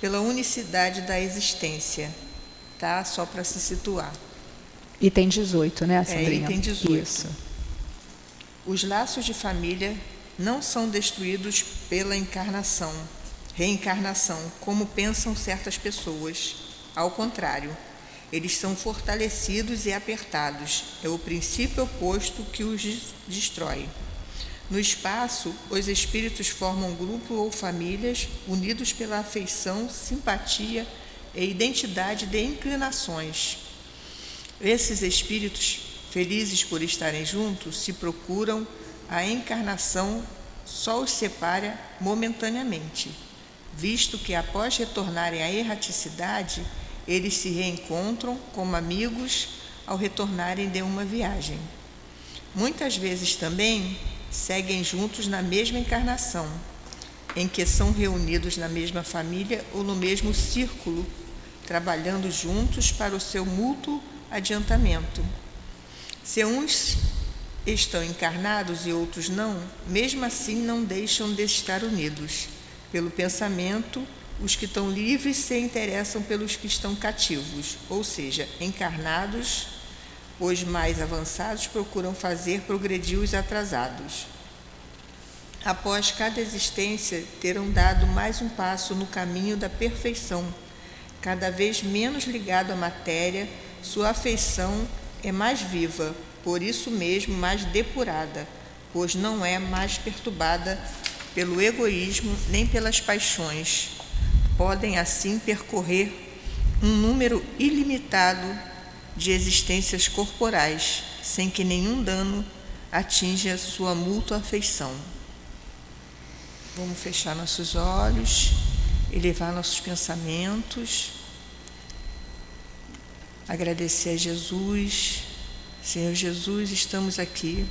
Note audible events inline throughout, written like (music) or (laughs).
pela unicidade da existência, tá? Só para se situar. Item 18, né, Sandrinha? É, item 18. Isso. Os laços de família não são destruídos pela encarnação, reencarnação, como pensam certas pessoas. Ao contrário, eles são fortalecidos e apertados. É o princípio oposto que os destrói. No espaço, os espíritos formam grupo ou famílias unidos pela afeição, simpatia e identidade de inclinações. Esses espíritos, felizes por estarem juntos, se procuram, a encarnação só os separa momentaneamente, visto que após retornarem à erraticidade, eles se reencontram como amigos ao retornarem de uma viagem. Muitas vezes também seguem juntos na mesma encarnação, em que são reunidos na mesma família ou no mesmo círculo, trabalhando juntos para o seu mútuo adiantamento. Se uns estão encarnados e outros não, mesmo assim não deixam de estar unidos. Pelo pensamento, os que estão livres se interessam pelos que estão cativos, ou seja, encarnados os mais avançados procuram fazer progredir os atrasados. Após cada existência, terão dado mais um passo no caminho da perfeição. Cada vez menos ligado à matéria, sua afeição é mais viva, por isso mesmo mais depurada, pois não é mais perturbada pelo egoísmo nem pelas paixões. Podem assim percorrer um número ilimitado de existências corporais, sem que nenhum dano atinja sua mútua afeição. Vamos fechar nossos olhos, elevar nossos pensamentos, agradecer a Jesus. Senhor Jesus, estamos aqui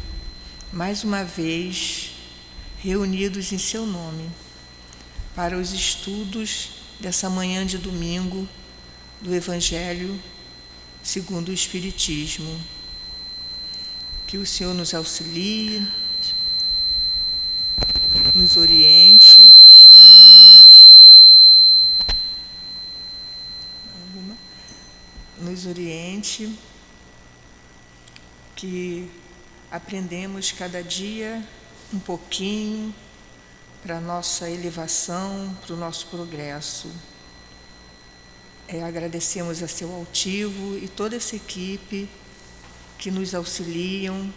mais uma vez reunidos em Seu nome para os estudos dessa manhã de domingo do Evangelho segundo o Espiritismo. Que o Senhor nos auxilie, nos oriente. Nos oriente, que aprendemos cada dia um pouquinho para a nossa elevação, para o nosso progresso. É, agradecemos a seu altivo e toda essa equipe que nos auxiliam,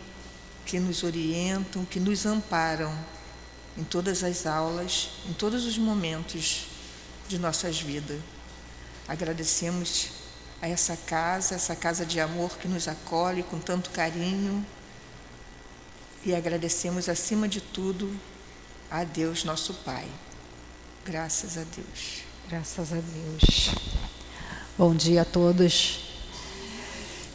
que nos orientam, que nos amparam em todas as aulas, em todos os momentos de nossas vidas. Agradecemos a essa casa, essa casa de amor que nos acolhe com tanto carinho e agradecemos acima de tudo a Deus, nosso Pai. Graças a Deus. Graças a Deus. Bom dia a todos.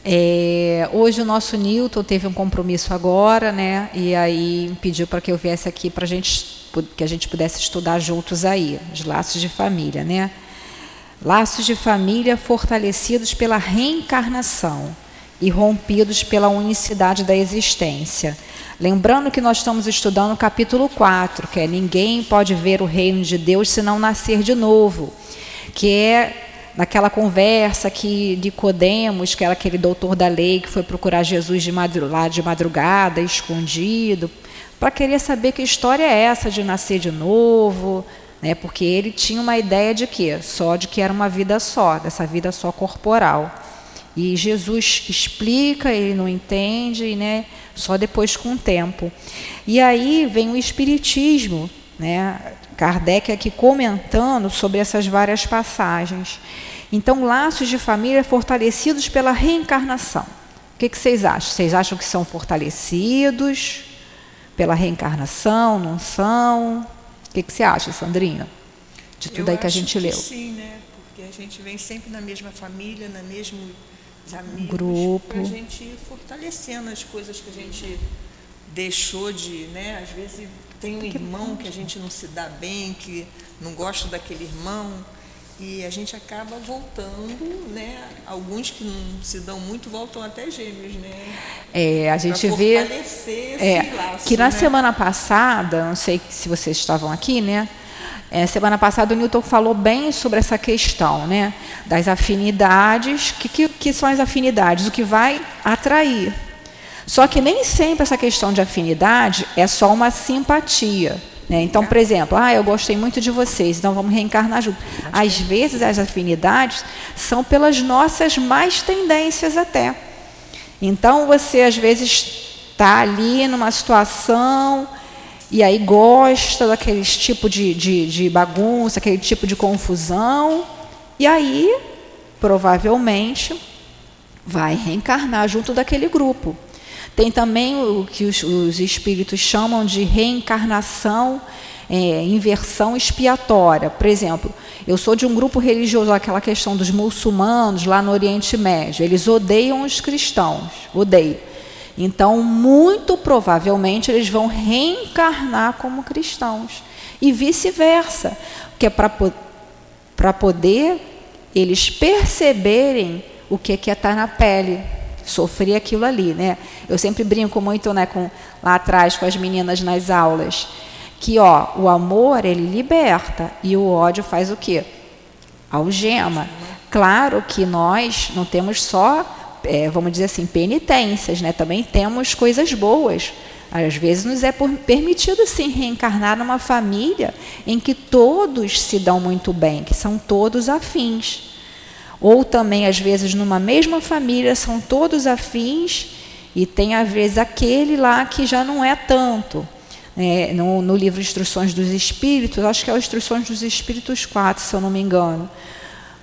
É, hoje o nosso Newton teve um compromisso agora, né? E aí pediu para que eu viesse aqui para gente que a gente pudesse estudar juntos aí os laços de família, né? Laços de família fortalecidos pela reencarnação e rompidos pela unicidade da existência. Lembrando que nós estamos estudando o capítulo 4, que é ninguém pode ver o reino de Deus se não nascer de novo, que é naquela conversa que Nicodemos, que era aquele doutor da lei que foi procurar Jesus de madrugada, de madrugada escondido, para querer saber que história é essa de nascer de novo, né? Porque ele tinha uma ideia de quê? Só de que era uma vida só, dessa vida só corporal. E Jesus explica, ele não entende, né? Só depois com o tempo. E aí vem o espiritismo, né? Kardec aqui comentando sobre essas várias passagens. Então, laços de família fortalecidos pela reencarnação. O que, que vocês acham? Vocês acham que são fortalecidos pela reencarnação? Não são? O que, que você acha, Sandrinha? De tudo Eu aí que a gente que leu. Sim, né? Porque a gente vem sempre na mesma família, na mesmo amigos, Grupo. a gente ir fortalecendo as coisas que a gente deixou de, né? Às vezes tem um irmão que a gente não se dá bem, que não gosta daquele irmão e a gente acaba voltando, né? Alguns que não se dão muito voltam até gêmeos, né? É, a gente pra vê é, laço, que na né? semana passada, não sei se vocês estavam aqui, né? É, semana passada o Newton falou bem sobre essa questão, né? Das afinidades. O que, que, que são as afinidades? O que vai atrair. Só que nem sempre essa questão de afinidade é só uma simpatia. Né? Então, por exemplo, ah, eu gostei muito de vocês, então vamos reencarnar junto. Às vezes as afinidades são pelas nossas mais tendências até. Então você às vezes está ali numa situação e aí gosta daquele tipo de, de, de bagunça, aquele tipo de confusão, e aí provavelmente vai reencarnar junto daquele grupo. Tem também o que os, os espíritos chamam de reencarnação, é, inversão expiatória. Por exemplo, eu sou de um grupo religioso, aquela questão dos muçulmanos lá no Oriente Médio. Eles odeiam os cristãos, odeiam. Então, muito provavelmente, eles vão reencarnar como cristãos. E vice-versa, que é para poder eles perceberem o que é estar tá na pele sofrer aquilo ali, né? Eu sempre brinco muito, né, com lá atrás com as meninas nas aulas, que ó, o amor ele liberta e o ódio faz o quê? Algema. Claro que nós não temos só, é, vamos dizer assim, penitências, né? Também temos coisas boas. Às vezes nos é permitido sim reencarnar numa família em que todos se dão muito bem, que são todos afins. Ou também, às vezes, numa mesma família, são todos afins e tem, às vezes, aquele lá que já não é tanto. É, no, no, livro Instruções dos Espíritos, acho que é o Instruções dos Espíritos 4, se eu não me engano,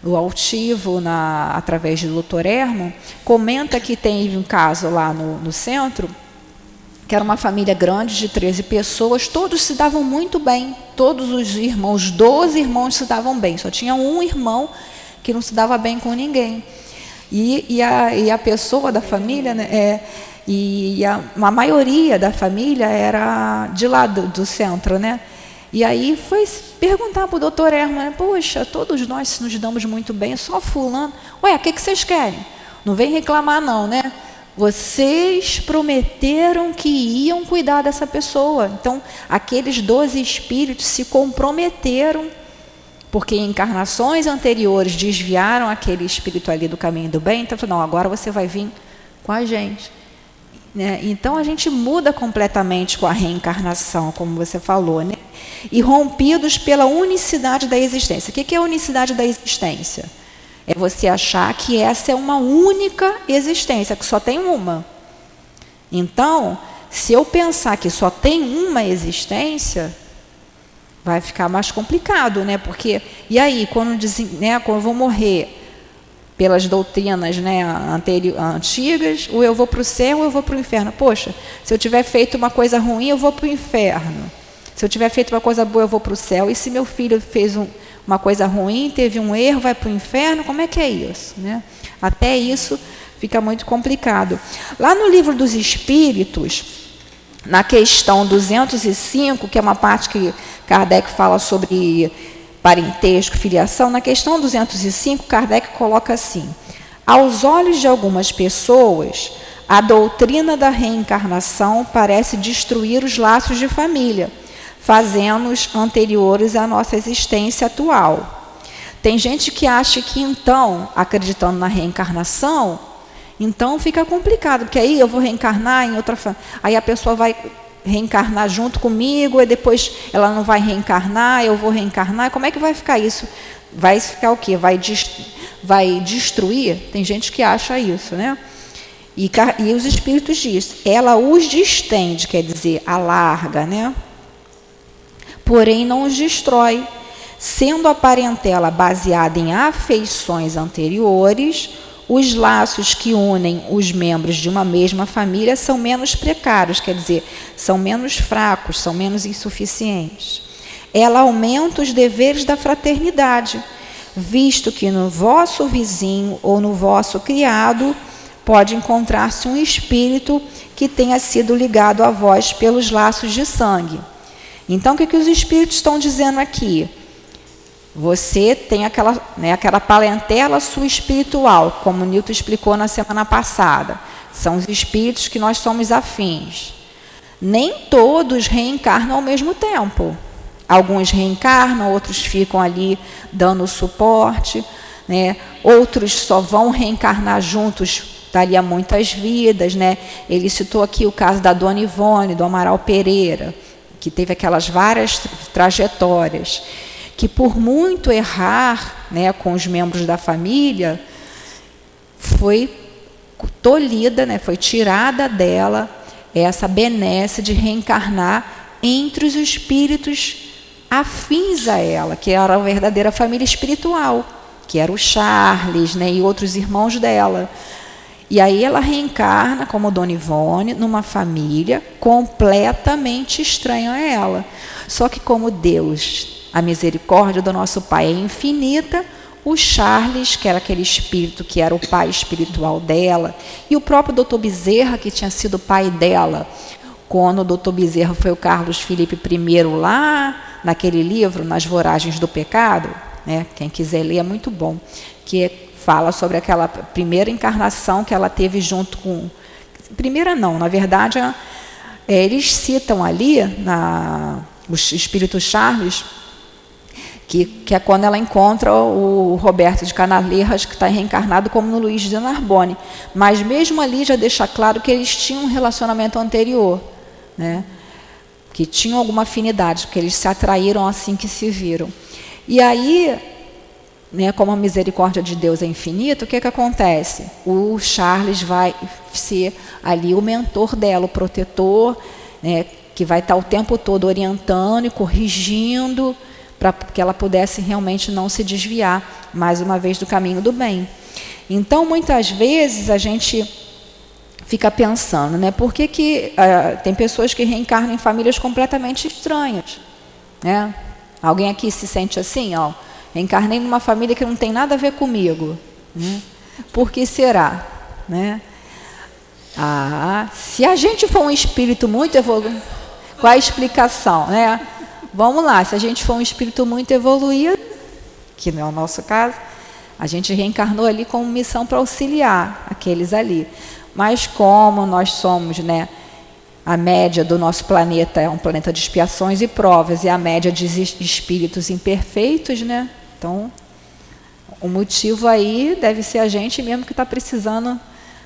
o altivo, na, através do Dr. Herman, comenta que tem um caso lá no, no centro, que era uma família grande de 13 pessoas, todos se davam muito bem, todos os irmãos, 12 irmãos se davam bem, só tinha um irmão que não se dava bem com ninguém. E, e, a, e a pessoa da família, né, é, e a, a maioria da família era de lá do, do centro, né? E aí foi perguntar para o doutor Herman, poxa, todos nós nos damos muito bem, só fulano. Ué, o que, que vocês querem? Não vem reclamar não, né? Vocês prometeram que iam cuidar dessa pessoa. Então, aqueles doze espíritos se comprometeram porque encarnações anteriores desviaram aquele espírito ali do caminho do bem, então não, agora você vai vir com a gente. Né? Então a gente muda completamente com a reencarnação, como você falou, né? e rompidos pela unicidade da existência. O que é a unicidade da existência? É você achar que essa é uma única existência, que só tem uma. Então, se eu pensar que só tem uma existência, vai ficar mais complicado, né? Porque e aí quando dizem, né, quando eu vou morrer pelas doutrinas, né, antigas, ou eu vou para o céu ou eu vou para o inferno. Poxa, se eu tiver feito uma coisa ruim, eu vou para o inferno. Se eu tiver feito uma coisa boa, eu vou para o céu. E se meu filho fez um, uma coisa ruim, teve um erro, vai para o inferno, como é que é isso, né? Até isso fica muito complicado. Lá no livro dos Espíritos, na questão 205, que é uma parte que Kardec fala sobre parentesco, filiação, na questão 205, Kardec coloca assim: aos olhos de algumas pessoas, a doutrina da reencarnação parece destruir os laços de família, fazendo-os anteriores à nossa existência atual. Tem gente que acha que então, acreditando na reencarnação, então fica complicado, porque aí eu vou reencarnar em outra. Aí a pessoa vai reencarnar junto comigo, e depois ela não vai reencarnar, eu vou reencarnar. Como é que vai ficar isso? Vai ficar o quê? Vai, vai destruir? Tem gente que acha isso, né? E, e os espíritos dizem, ela os distende, quer dizer, alarga, né? Porém não os destrói. Sendo a parentela baseada em afeições anteriores, os laços que unem os membros de uma mesma família são menos precários, quer dizer, são menos fracos, são menos insuficientes. Ela aumenta os deveres da fraternidade, visto que no vosso vizinho ou no vosso criado pode encontrar-se um espírito que tenha sido ligado a vós pelos laços de sangue. Então, o que, que os espíritos estão dizendo aqui? Você tem aquela, né, aquela parentela sua espiritual, como Newton explicou na semana passada. São os espíritos que nós somos afins. Nem todos reencarnam ao mesmo tempo. alguns reencarnam, outros ficam ali dando suporte, né? outros só vão reencarnar juntos dali a muitas vidas. Né? Ele citou aqui o caso da Dona Ivone, do Amaral Pereira, que teve aquelas várias trajetórias, que por muito errar né, com os membros da família, foi tolhida, né, foi tirada dela essa benesse de reencarnar entre os espíritos afins a ela, que era a verdadeira família espiritual, que era o Charles né, e outros irmãos dela. E aí ela reencarna como Dona Ivone numa família completamente estranha a ela. Só que como Deus, a misericórdia do nosso Pai é infinita, o Charles, que era aquele espírito que era o pai espiritual dela, e o próprio doutor Bezerra, que tinha sido pai dela, quando o doutor Bezerra foi o Carlos Felipe I lá naquele livro, Nas Voragens do Pecado, né? quem quiser ler é muito bom, que fala sobre aquela primeira encarnação que ela teve junto com. Primeira não, na verdade, é, eles citam ali, na, os espíritos Charles, que, que é quando ela encontra o Roberto de Canaleiras, que está reencarnado como no Luiz de Narbonne. Mas mesmo ali já deixa claro que eles tinham um relacionamento anterior, né? que tinham alguma afinidade, porque eles se atraíram assim que se viram. E aí, né, como a misericórdia de Deus é infinita, o que, que acontece? O Charles vai ser ali o mentor dela, o protetor, né, que vai estar o tempo todo orientando e corrigindo, para que ela pudesse realmente não se desviar mais uma vez do caminho do bem. Então, muitas vezes a gente fica pensando, né? Por que, que uh, tem pessoas que reencarnam em famílias completamente estranhas, né? Alguém aqui se sente assim, ó? Reencarnei numa família que não tem nada a ver comigo. Né? Por que será, né? Ah, se a gente for um espírito muito evoluído, qual a explicação, né? Vamos lá, se a gente for um espírito muito evoluído, que não é o nosso caso, a gente reencarnou ali com missão para auxiliar aqueles ali. Mas como nós somos, né, a média do nosso planeta é um planeta de expiações e provas e a média de espíritos imperfeitos, né? Então, o motivo aí deve ser a gente mesmo que está precisando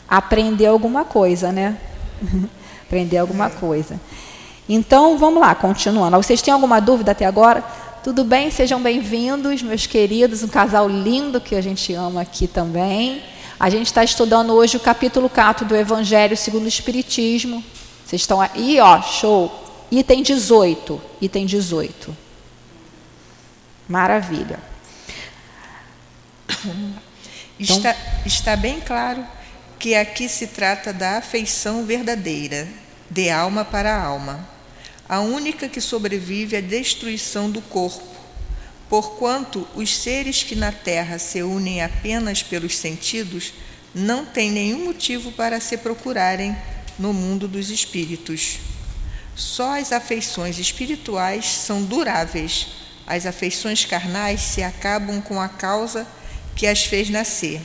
aprender alguma coisa, né? (laughs) aprender alguma coisa. Então, vamos lá, continuando. Vocês têm alguma dúvida até agora? Tudo bem? Sejam bem-vindos, meus queridos, um casal lindo que a gente ama aqui também. A gente está estudando hoje o capítulo 4 do Evangelho segundo o Espiritismo. Vocês estão aí, ó, show. Item 18. Item 18. Maravilha. Então, está, está bem claro que aqui se trata da afeição verdadeira, de alma para alma a única que sobrevive à destruição do corpo, porquanto os seres que na terra se unem apenas pelos sentidos não têm nenhum motivo para se procurarem no mundo dos espíritos. Só as afeições espirituais são duráveis, as afeições carnais se acabam com a causa que as fez nascer.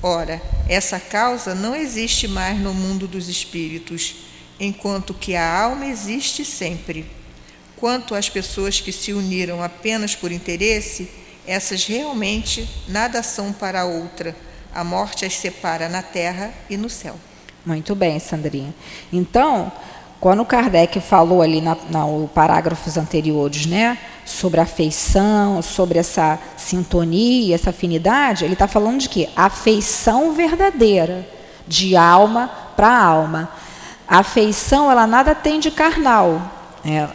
Ora, essa causa não existe mais no mundo dos espíritos enquanto que a alma existe sempre. Quanto às pessoas que se uniram apenas por interesse, essas realmente nada são para a outra. A morte as separa na terra e no céu. Muito bem, Sandrinha. Então, quando Kardec falou ali na, na parágrafos anteriores, né, sobre afeição, sobre essa sintonia, essa afinidade, ele está falando de quê? Afeição verdadeira, de alma para alma. A afeição, ela nada tem de carnal. Ela,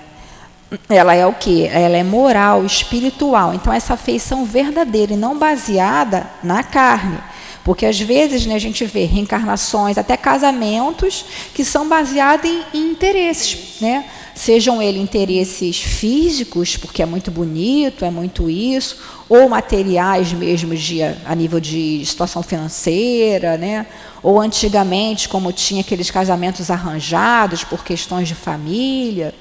ela é o que? Ela é moral, espiritual. Então, essa afeição verdadeira e não baseada na carne. Porque às vezes né, a gente vê reencarnações, até casamentos, que são baseados em, em interesses. Né? Sejam eles interesses físicos, porque é muito bonito, é muito isso, ou materiais mesmo de, a nível de situação financeira, né? ou antigamente, como tinha aqueles casamentos arranjados por questões de família.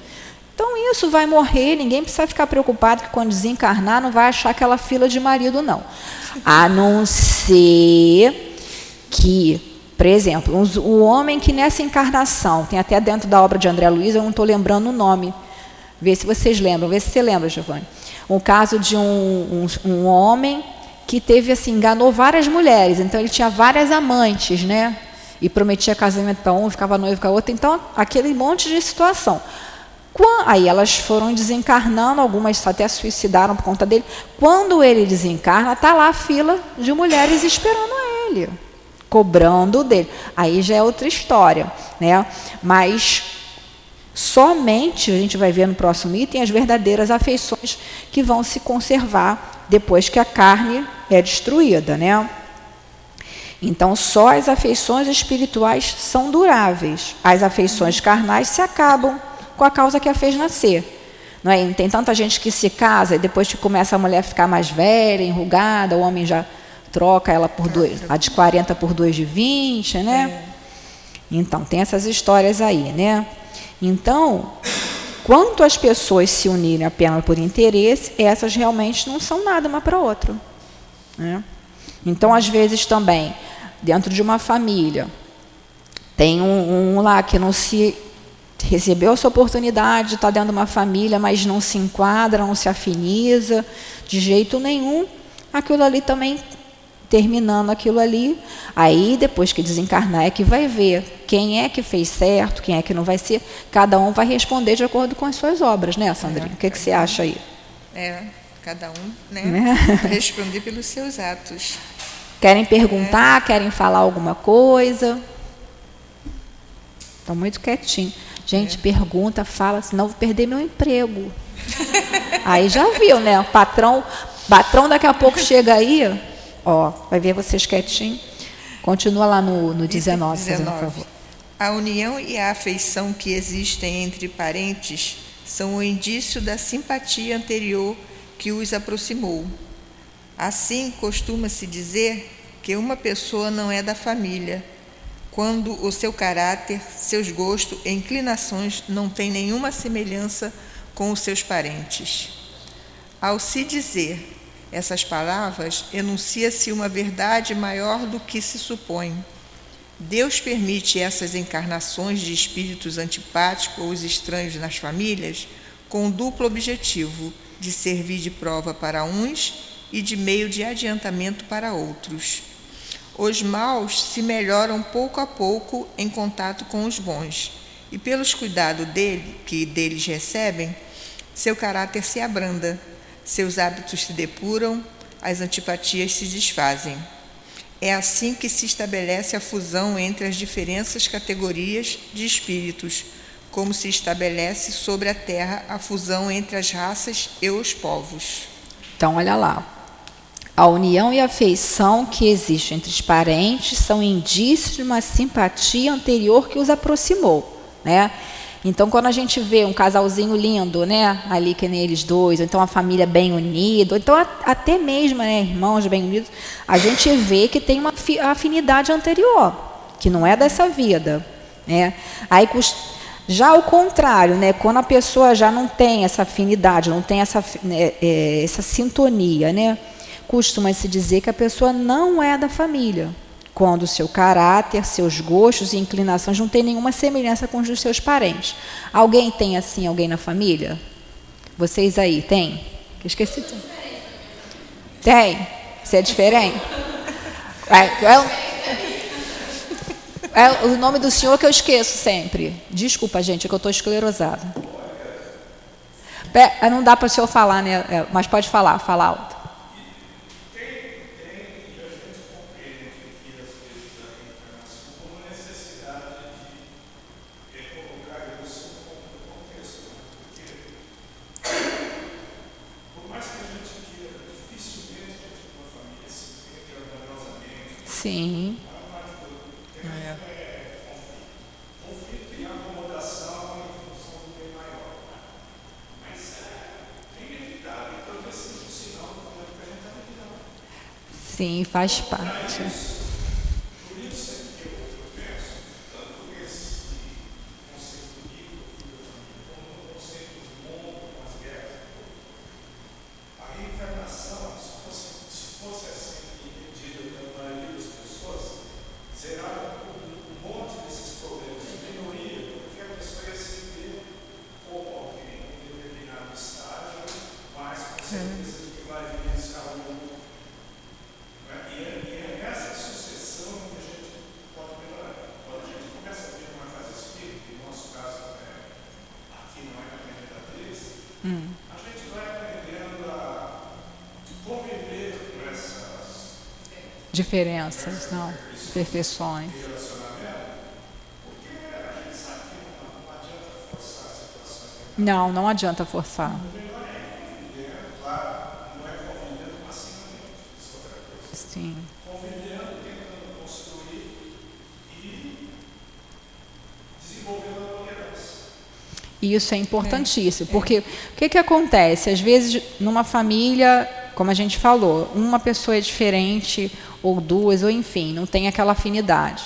Então isso vai morrer, ninguém precisa ficar preocupado que quando desencarnar não vai achar aquela fila de marido, não. A não ser que, por exemplo, o homem que nessa encarnação, tem até dentro da obra de André Luiz, eu não estou lembrando o nome, Vê se vocês lembram, vê se você lembra, Giovanni. Um caso de um, um, um homem que teve assim, enganou várias mulheres, então ele tinha várias amantes, né? E prometia casamento para um, ficava noivo com a outra, então aquele monte de situação. Aí elas foram desencarnando, algumas até suicidaram por conta dele. Quando ele desencarna, está lá a fila de mulheres esperando ele, cobrando dele. Aí já é outra história, né? Mas somente a gente vai ver no próximo item as verdadeiras afeições que vão se conservar depois que a carne é destruída, né? Então, só as afeições espirituais são duráveis. As afeições carnais se acabam com a causa que a fez nascer. Não é? Tem tanta gente que se casa e depois que começa a mulher ficar mais velha, enrugada, o homem já troca ela por dois, a de 40 por 2 de 20, né? É. Então, tem essas histórias aí, né? Então, quanto as pessoas se unirem apenas por interesse, essas realmente não são nada uma para outra. Né? Então, às vezes também, dentro de uma família, tem um, um lá que não se recebeu essa oportunidade de estar dentro de uma família, mas não se enquadra, não se afiniza de jeito nenhum, aquilo ali também terminando aquilo ali, aí depois que desencarnar é que vai ver quem é que fez certo, quem é que não vai ser, cada um vai responder de acordo com as suas obras, né, Sandrinha? É, o que, que você acha aí? É, cada um, né, né? (laughs) responder pelos seus atos. Querem perguntar, é. querem falar alguma coisa? Estão muito quietinho. Gente, é. pergunta, fala, senão vou perder meu emprego. (laughs) aí já viu, né? O patrão, patrão daqui a pouco chega aí, ó, vai ver vocês quietinho. Continua lá no, no 19, 19. fazendo favor. A união e a afeição que existem entre parentes são o indício da simpatia anterior que os aproximou. Assim, costuma-se dizer que uma pessoa não é da família, quando o seu caráter, seus gostos e inclinações não têm nenhuma semelhança com os seus parentes. Ao se dizer essas palavras, enuncia-se uma verdade maior do que se supõe. Deus permite essas encarnações de espíritos antipáticos ou estranhos nas famílias com o duplo objetivo de servir de prova para uns e de meio de adiantamento para outros. Os maus se melhoram pouco a pouco em contato com os bons, e pelos cuidados dele, que deles recebem, seu caráter se abranda, seus hábitos se depuram, as antipatias se desfazem. É assim que se estabelece a fusão entre as diferentes categorias de espíritos, como se estabelece sobre a Terra a fusão entre as raças e os povos. Então, olha lá. A união e a afeição que existe entre os parentes são indícios de uma simpatia anterior que os aproximou, né? Então, quando a gente vê um casalzinho lindo, né, ali que nem eles dois, ou então a família bem unida, ou então até mesmo, né, irmãos bem unidos, a gente vê que tem uma afinidade anterior, que não é dessa vida, né? Aí já ao contrário, né, quando a pessoa já não tem essa afinidade, não tem essa, né, é, essa sintonia, né, costuma-se dizer que a pessoa não é da família, quando seu caráter, seus gostos e inclinações não têm nenhuma semelhança com os dos seus parentes. Alguém tem assim alguém na família? Vocês aí, tem? Esqueci. Tem? Você é diferente? É, é, é, o nome do senhor que eu esqueço sempre. Desculpa, gente, é que eu estou esclerosada. Não dá para o senhor falar, né? É, mas pode falar, fala alto. Sim. É. Sim, faz parte. Diferenças, não, perfeições. Não, não adianta forçar. Sim. E isso é importantíssimo, porque o que, que acontece? Às vezes, numa família, como a gente falou, uma pessoa é diferente, ou duas, ou enfim, não tem aquela afinidade.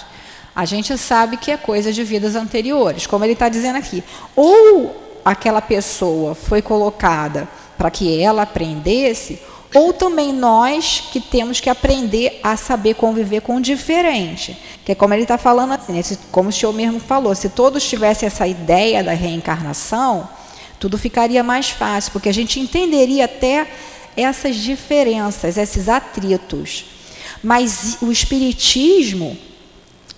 A gente sabe que é coisa de vidas anteriores, como ele está dizendo aqui. Ou aquela pessoa foi colocada para que ela aprendesse, ou também nós que temos que aprender a saber conviver com o diferente. Que é como ele está falando assim, né? como o senhor mesmo falou, se todos tivessem essa ideia da reencarnação, tudo ficaria mais fácil, porque a gente entenderia até essas diferenças, esses atritos. Mas o Espiritismo,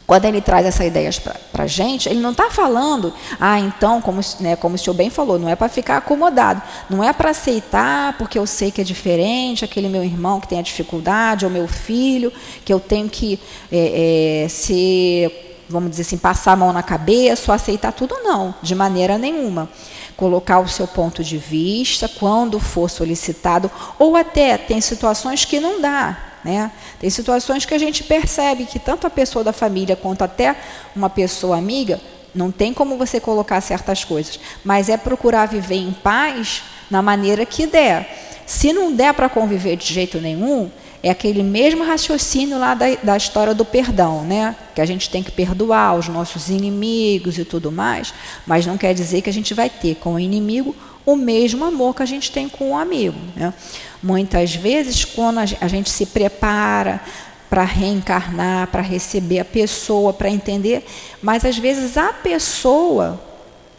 quando ele traz essas ideias para a gente, ele não está falando, ah, então, como, né, como o senhor bem falou, não é para ficar acomodado, não é para aceitar porque eu sei que é diferente, aquele meu irmão que tem a dificuldade, ou meu filho, que eu tenho que é, é, ser, vamos dizer assim, passar a mão na cabeça, ou aceitar tudo, não, de maneira nenhuma. Colocar o seu ponto de vista, quando for solicitado, ou até tem situações que não dá, né? Tem situações que a gente percebe que tanto a pessoa da família quanto até uma pessoa amiga não tem como você colocar certas coisas, mas é procurar viver em paz na maneira que der. Se não der para conviver de jeito nenhum, é aquele mesmo raciocínio lá da, da história do perdão, né? Que a gente tem que perdoar os nossos inimigos e tudo mais, mas não quer dizer que a gente vai ter com o inimigo o mesmo amor que a gente tem com o amigo. Né? Muitas vezes, quando a gente se prepara para reencarnar, para receber a pessoa, para entender, mas às vezes a pessoa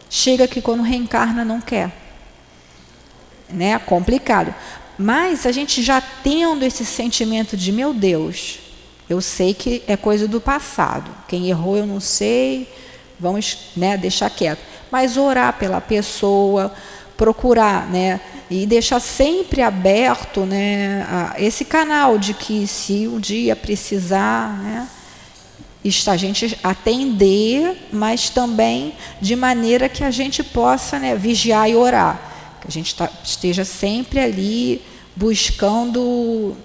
chega que quando reencarna não quer. Né? Complicado. Mas a gente já tendo esse sentimento de meu Deus, eu sei que é coisa do passado. Quem errou eu não sei, vamos né, deixar quieto. Mas orar pela pessoa, procurar, né? E deixar sempre aberto né, esse canal de que se um dia precisar, né, a gente atender, mas também de maneira que a gente possa né, vigiar e orar. Que a gente tá, esteja sempre ali buscando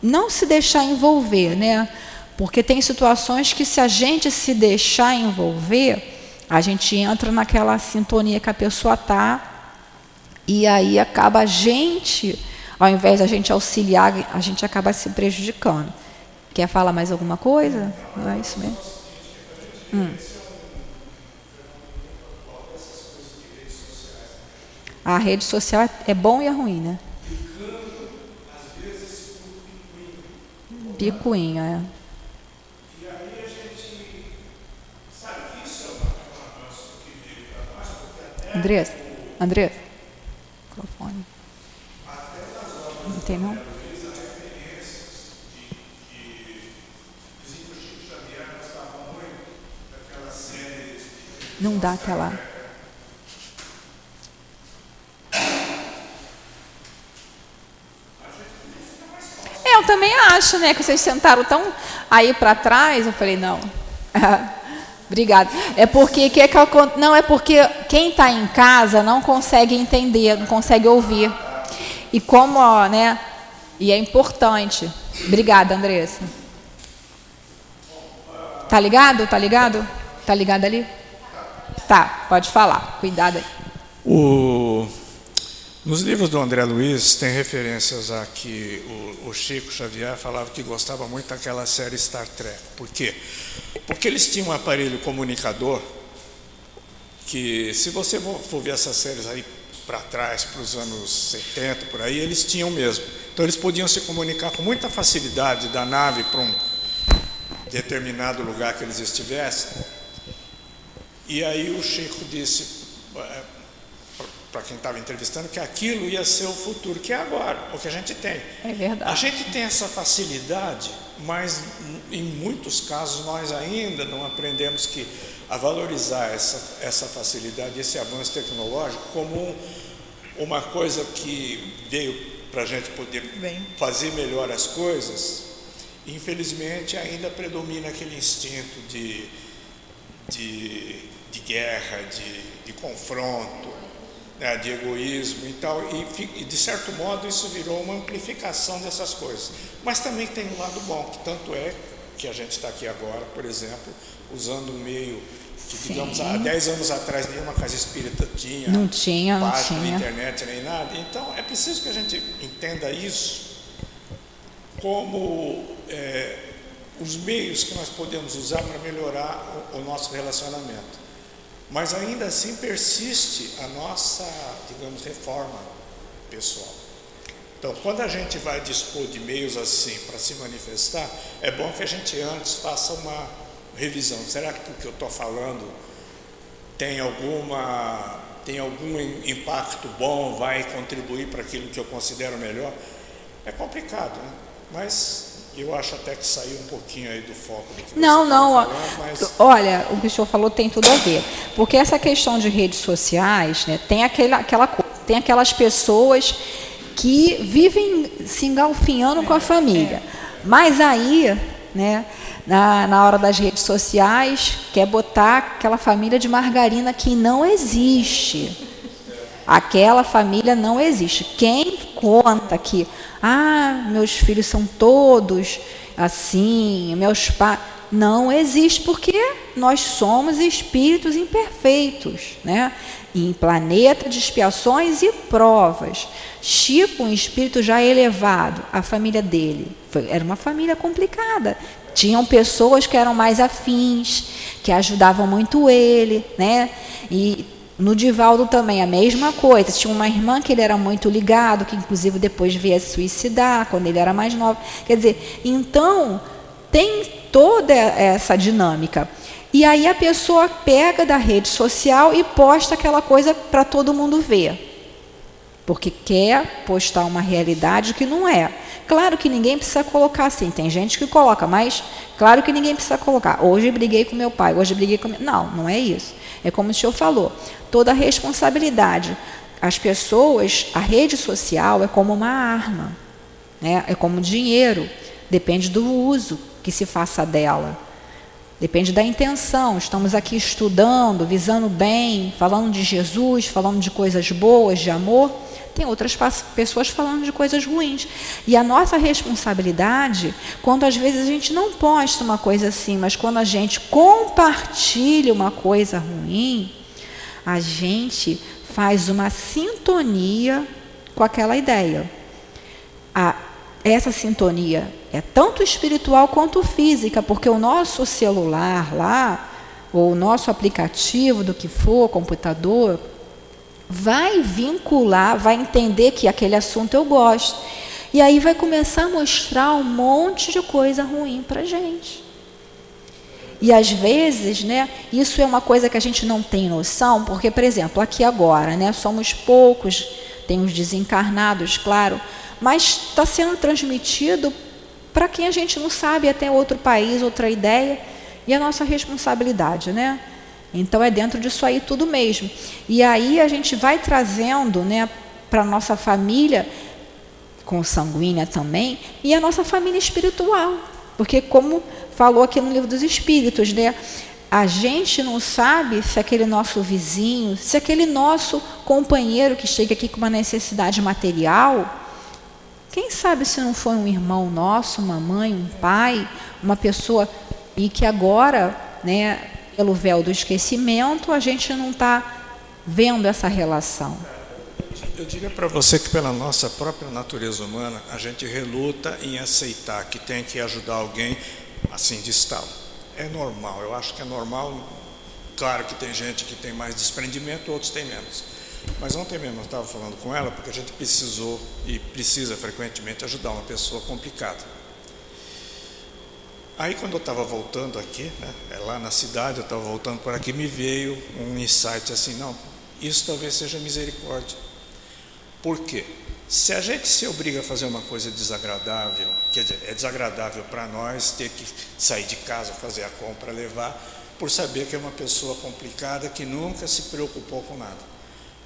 não se deixar envolver, né? Porque tem situações que se a gente se deixar envolver, a gente entra naquela sintonia que a pessoa está e aí acaba a gente, ao invés da gente auxiliar, a gente acaba se prejudicando. Quer falar mais alguma coisa? Não é isso mesmo? Hum. A rede social é bom e é ruim, né? Picuinha, é. Andrés, Andrés microfone. Não dá aquela. Eu também acho, né? Que vocês sentaram tão aí para trás. Eu falei, não. (laughs) Obrigada. É porque que é que eu, não é porque quem está em casa não consegue entender, não consegue ouvir. E como, ó, né? E é importante. Obrigada, Andressa. Tá ligado? Tá ligado? Tá ligado ali? Tá, pode falar. Cuidado aí. O nos livros do André Luiz tem referências a que o, o, Chico Xavier falava que gostava muito daquela série Star Trek. Por quê? Porque eles tinham um aparelho comunicador que, se você for ver essas séries aí para trás, para os anos 70, por aí, eles tinham mesmo. Então eles podiam se comunicar com muita facilidade da nave para um determinado lugar que eles estivessem. E aí o Chico disse, para quem estava entrevistando, que aquilo ia ser o futuro, que é agora, o que a gente tem. É verdade. A gente tem essa facilidade, mas em muitos casos nós ainda não aprendemos que a valorizar essa, essa facilidade, esse avanço tecnológico como um, uma coisa que veio para a gente poder Bem. fazer melhor as coisas, infelizmente ainda predomina aquele instinto de, de, de guerra, de, de confronto, né, de egoísmo e tal, e, e de certo modo isso virou uma amplificação dessas coisas. Mas também tem um lado bom, que tanto é que a gente está aqui agora, por exemplo, usando um meio que, digamos, há 10 anos atrás nenhuma casa espírita tinha, não tinha, não página, tinha. internet nem nada. Então é preciso que a gente entenda isso como é, os meios que nós podemos usar para melhorar o, o nosso relacionamento. Mas ainda assim persiste a nossa, digamos, reforma pessoal. Então, quando a gente vai dispor de meios assim para se manifestar, é bom que a gente antes faça uma revisão. Será que o que eu estou falando tem alguma tem algum impacto bom, vai contribuir para aquilo que eu considero melhor? É complicado, né? Mas eu acho até que saiu um pouquinho aí do foco do que Não, não. falando, mas... Olha, o que o senhor falou tem tudo a ver. Porque essa questão de redes sociais, né, tem aquela, aquela coisa, tem aquelas pessoas que vivem se engalfinhando com a família. Mas aí, né, na, na hora das redes sociais, quer botar aquela família de margarina que não existe. Aquela família não existe. Quem conta que, ah, meus filhos são todos assim, meus pais. Não existe, porque nós somos espíritos imperfeitos, né? Em planeta de expiações e provas. Chico, um espírito já elevado, a família dele foi, era uma família complicada. Tinham pessoas que eram mais afins, que ajudavam muito ele, né? E no Divaldo também a mesma coisa. Tinha uma irmã que ele era muito ligado, que inclusive depois veio a se suicidar quando ele era mais novo. Quer dizer, então tem toda essa dinâmica. E aí a pessoa pega da rede social e posta aquela coisa para todo mundo ver. Porque quer postar uma realidade que não é. Claro que ninguém precisa colocar assim, tem gente que coloca, mas claro que ninguém precisa colocar. Hoje briguei com meu pai, hoje briguei com. Não, não é isso. É como o senhor falou, toda a responsabilidade. As pessoas, a rede social é como uma arma, né? é como dinheiro, depende do uso que se faça dela. Depende da intenção. Estamos aqui estudando, visando bem, falando de Jesus, falando de coisas boas, de amor tem outras pessoas falando de coisas ruins. E a nossa responsabilidade, quando às vezes a gente não posta uma coisa assim, mas quando a gente compartilha uma coisa ruim, a gente faz uma sintonia com aquela ideia. A, essa sintonia é tanto espiritual quanto física, porque o nosso celular lá, ou o nosso aplicativo do que for, computador, vai vincular, vai entender que aquele assunto eu gosto. E aí vai começar a mostrar um monte de coisa ruim para gente. E às vezes, né, isso é uma coisa que a gente não tem noção, porque, por exemplo, aqui agora, né, somos poucos, tem os desencarnados, claro, mas está sendo transmitido para quem a gente não sabe, até outro país, outra ideia, e a nossa responsabilidade, né? Então é dentro disso aí tudo mesmo. E aí a gente vai trazendo né, para a nossa família, consanguínea também, e a nossa família espiritual. Porque como falou aqui no livro dos Espíritos, né? A gente não sabe se aquele nosso vizinho, se aquele nosso companheiro que chega aqui com uma necessidade material, quem sabe se não foi um irmão nosso, uma mãe, um pai, uma pessoa, e que agora, né, pelo véu do esquecimento, a gente não está vendo essa relação. Eu diria para você que, pela nossa própria natureza humana, a gente reluta em aceitar que tem que ajudar alguém assim de estalo. É normal, eu acho que é normal. Claro que tem gente que tem mais desprendimento, outros têm menos. Mas ontem mesmo eu estava falando com ela porque a gente precisou e precisa frequentemente ajudar uma pessoa complicada. Aí quando eu estava voltando aqui, né, é lá na cidade, eu estava voltando por aqui, me veio um insight assim, não, isso talvez seja misericórdia. Por quê? Se a gente se obriga a fazer uma coisa desagradável, quer dizer, é desagradável para nós ter que sair de casa, fazer a compra, levar, por saber que é uma pessoa complicada que nunca se preocupou com nada.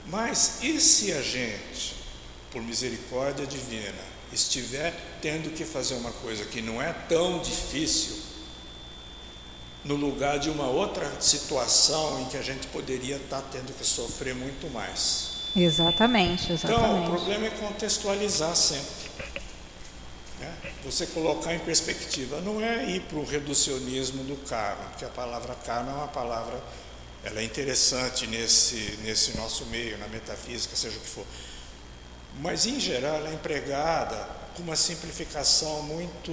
Mas e se a gente, por misericórdia divina, estiver tendo que fazer uma coisa que não é tão difícil, no lugar de uma outra situação em que a gente poderia estar tendo que sofrer muito mais? Exatamente, exatamente. Então, o problema é contextualizar sempre. Né? Você colocar em perspectiva, não é ir para o reducionismo do karma, porque a palavra karma é uma palavra, ela é interessante nesse, nesse nosso meio, na metafísica, seja o que for. Mas, em geral, ela é empregada com uma simplificação muito...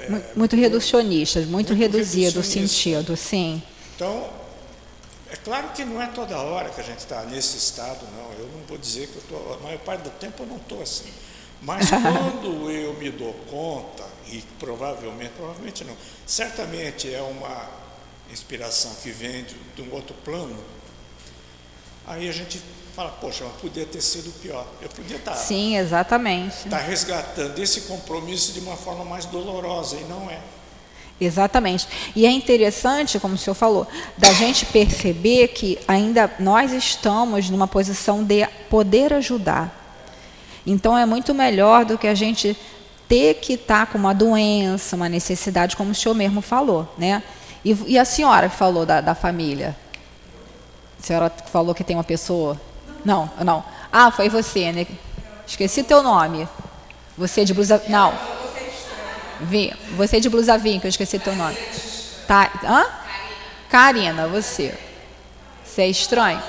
É, muito, muito reducionista, muito, muito reduzido o sentido, sim. Então, é claro que não é toda hora que a gente está nesse estado, não. Eu não vou dizer que eu estou... A maior parte do tempo eu não estou assim. Mas (laughs) quando eu me dou conta, e provavelmente, provavelmente não, certamente é uma inspiração que vem de, de um outro plano, aí a gente fala, poxa, mas podia ter sido pior. Eu podia estar. Tá Sim, exatamente. Estar tá resgatando esse compromisso de uma forma mais dolorosa, e não é. Exatamente. E é interessante, como o senhor falou, da gente perceber que ainda nós estamos numa posição de poder ajudar. Então é muito melhor do que a gente ter que estar tá com uma doença, uma necessidade, como o senhor mesmo falou, né? E, e a senhora falou da, da, família? A senhora falou que tem uma pessoa? Não, não. Ah, foi você, né? Esqueci teu nome. Você é de blusa. Não. Vi. Você é de blusa vinho, que eu esqueci teu nome. Tá. Hã? Karina, você. Você é estranho?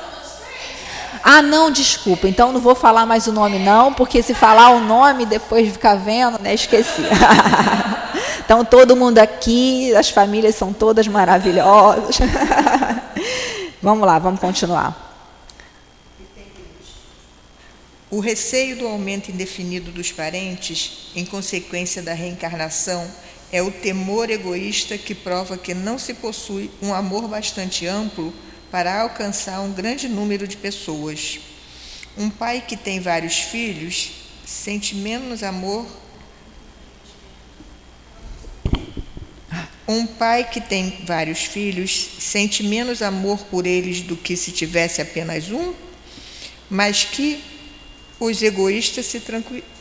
Ah, não, desculpa, então não vou falar mais o nome não, porque se falar o nome depois de ficar vendo, né, esqueci. (laughs) então todo mundo aqui, as famílias são todas maravilhosas. (laughs) vamos lá, vamos continuar. O receio do aumento indefinido dos parentes, em consequência da reencarnação, é o temor egoísta que prova que não se possui um amor bastante amplo para alcançar um grande número de pessoas. Um pai que tem vários filhos sente menos amor. Um pai que tem vários filhos sente menos amor por eles do que se tivesse apenas um, mas que os egoístas se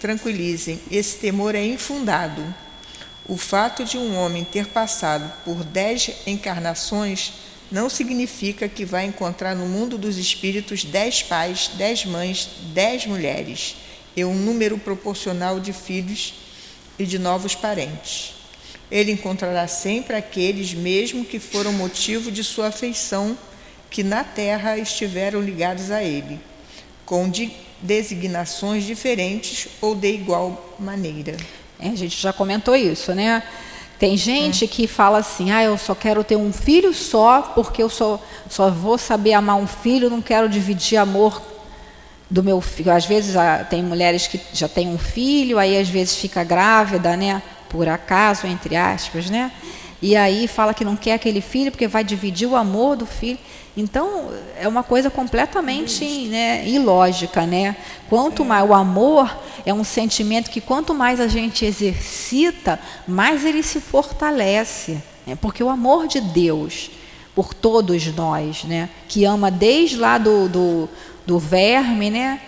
tranquilizem. Esse temor é infundado. O fato de um homem ter passado por dez encarnações não significa que vai encontrar no mundo dos espíritos dez pais, dez mães, dez mulheres e um número proporcional de filhos e de novos parentes. Ele encontrará sempre aqueles mesmo que foram motivo de sua afeição, que na terra estiveram ligados a ele, com de designações diferentes ou de igual maneira. É, a gente já comentou isso, né? Tem gente hum. que fala assim: ah, eu só quero ter um filho só, porque eu só, só vou saber amar um filho, não quero dividir amor do meu filho. Às vezes ah, tem mulheres que já têm um filho, aí às vezes fica grávida, né? Por acaso, entre aspas, né? E aí fala que não quer aquele filho porque vai dividir o amor do filho. Então, é uma coisa completamente né, ilógica, né? Quanto mais o amor é um sentimento que quanto mais a gente exercita, mais ele se fortalece, né? Porque o amor de Deus por todos nós, né, que ama desde lá do, do, do verme, né,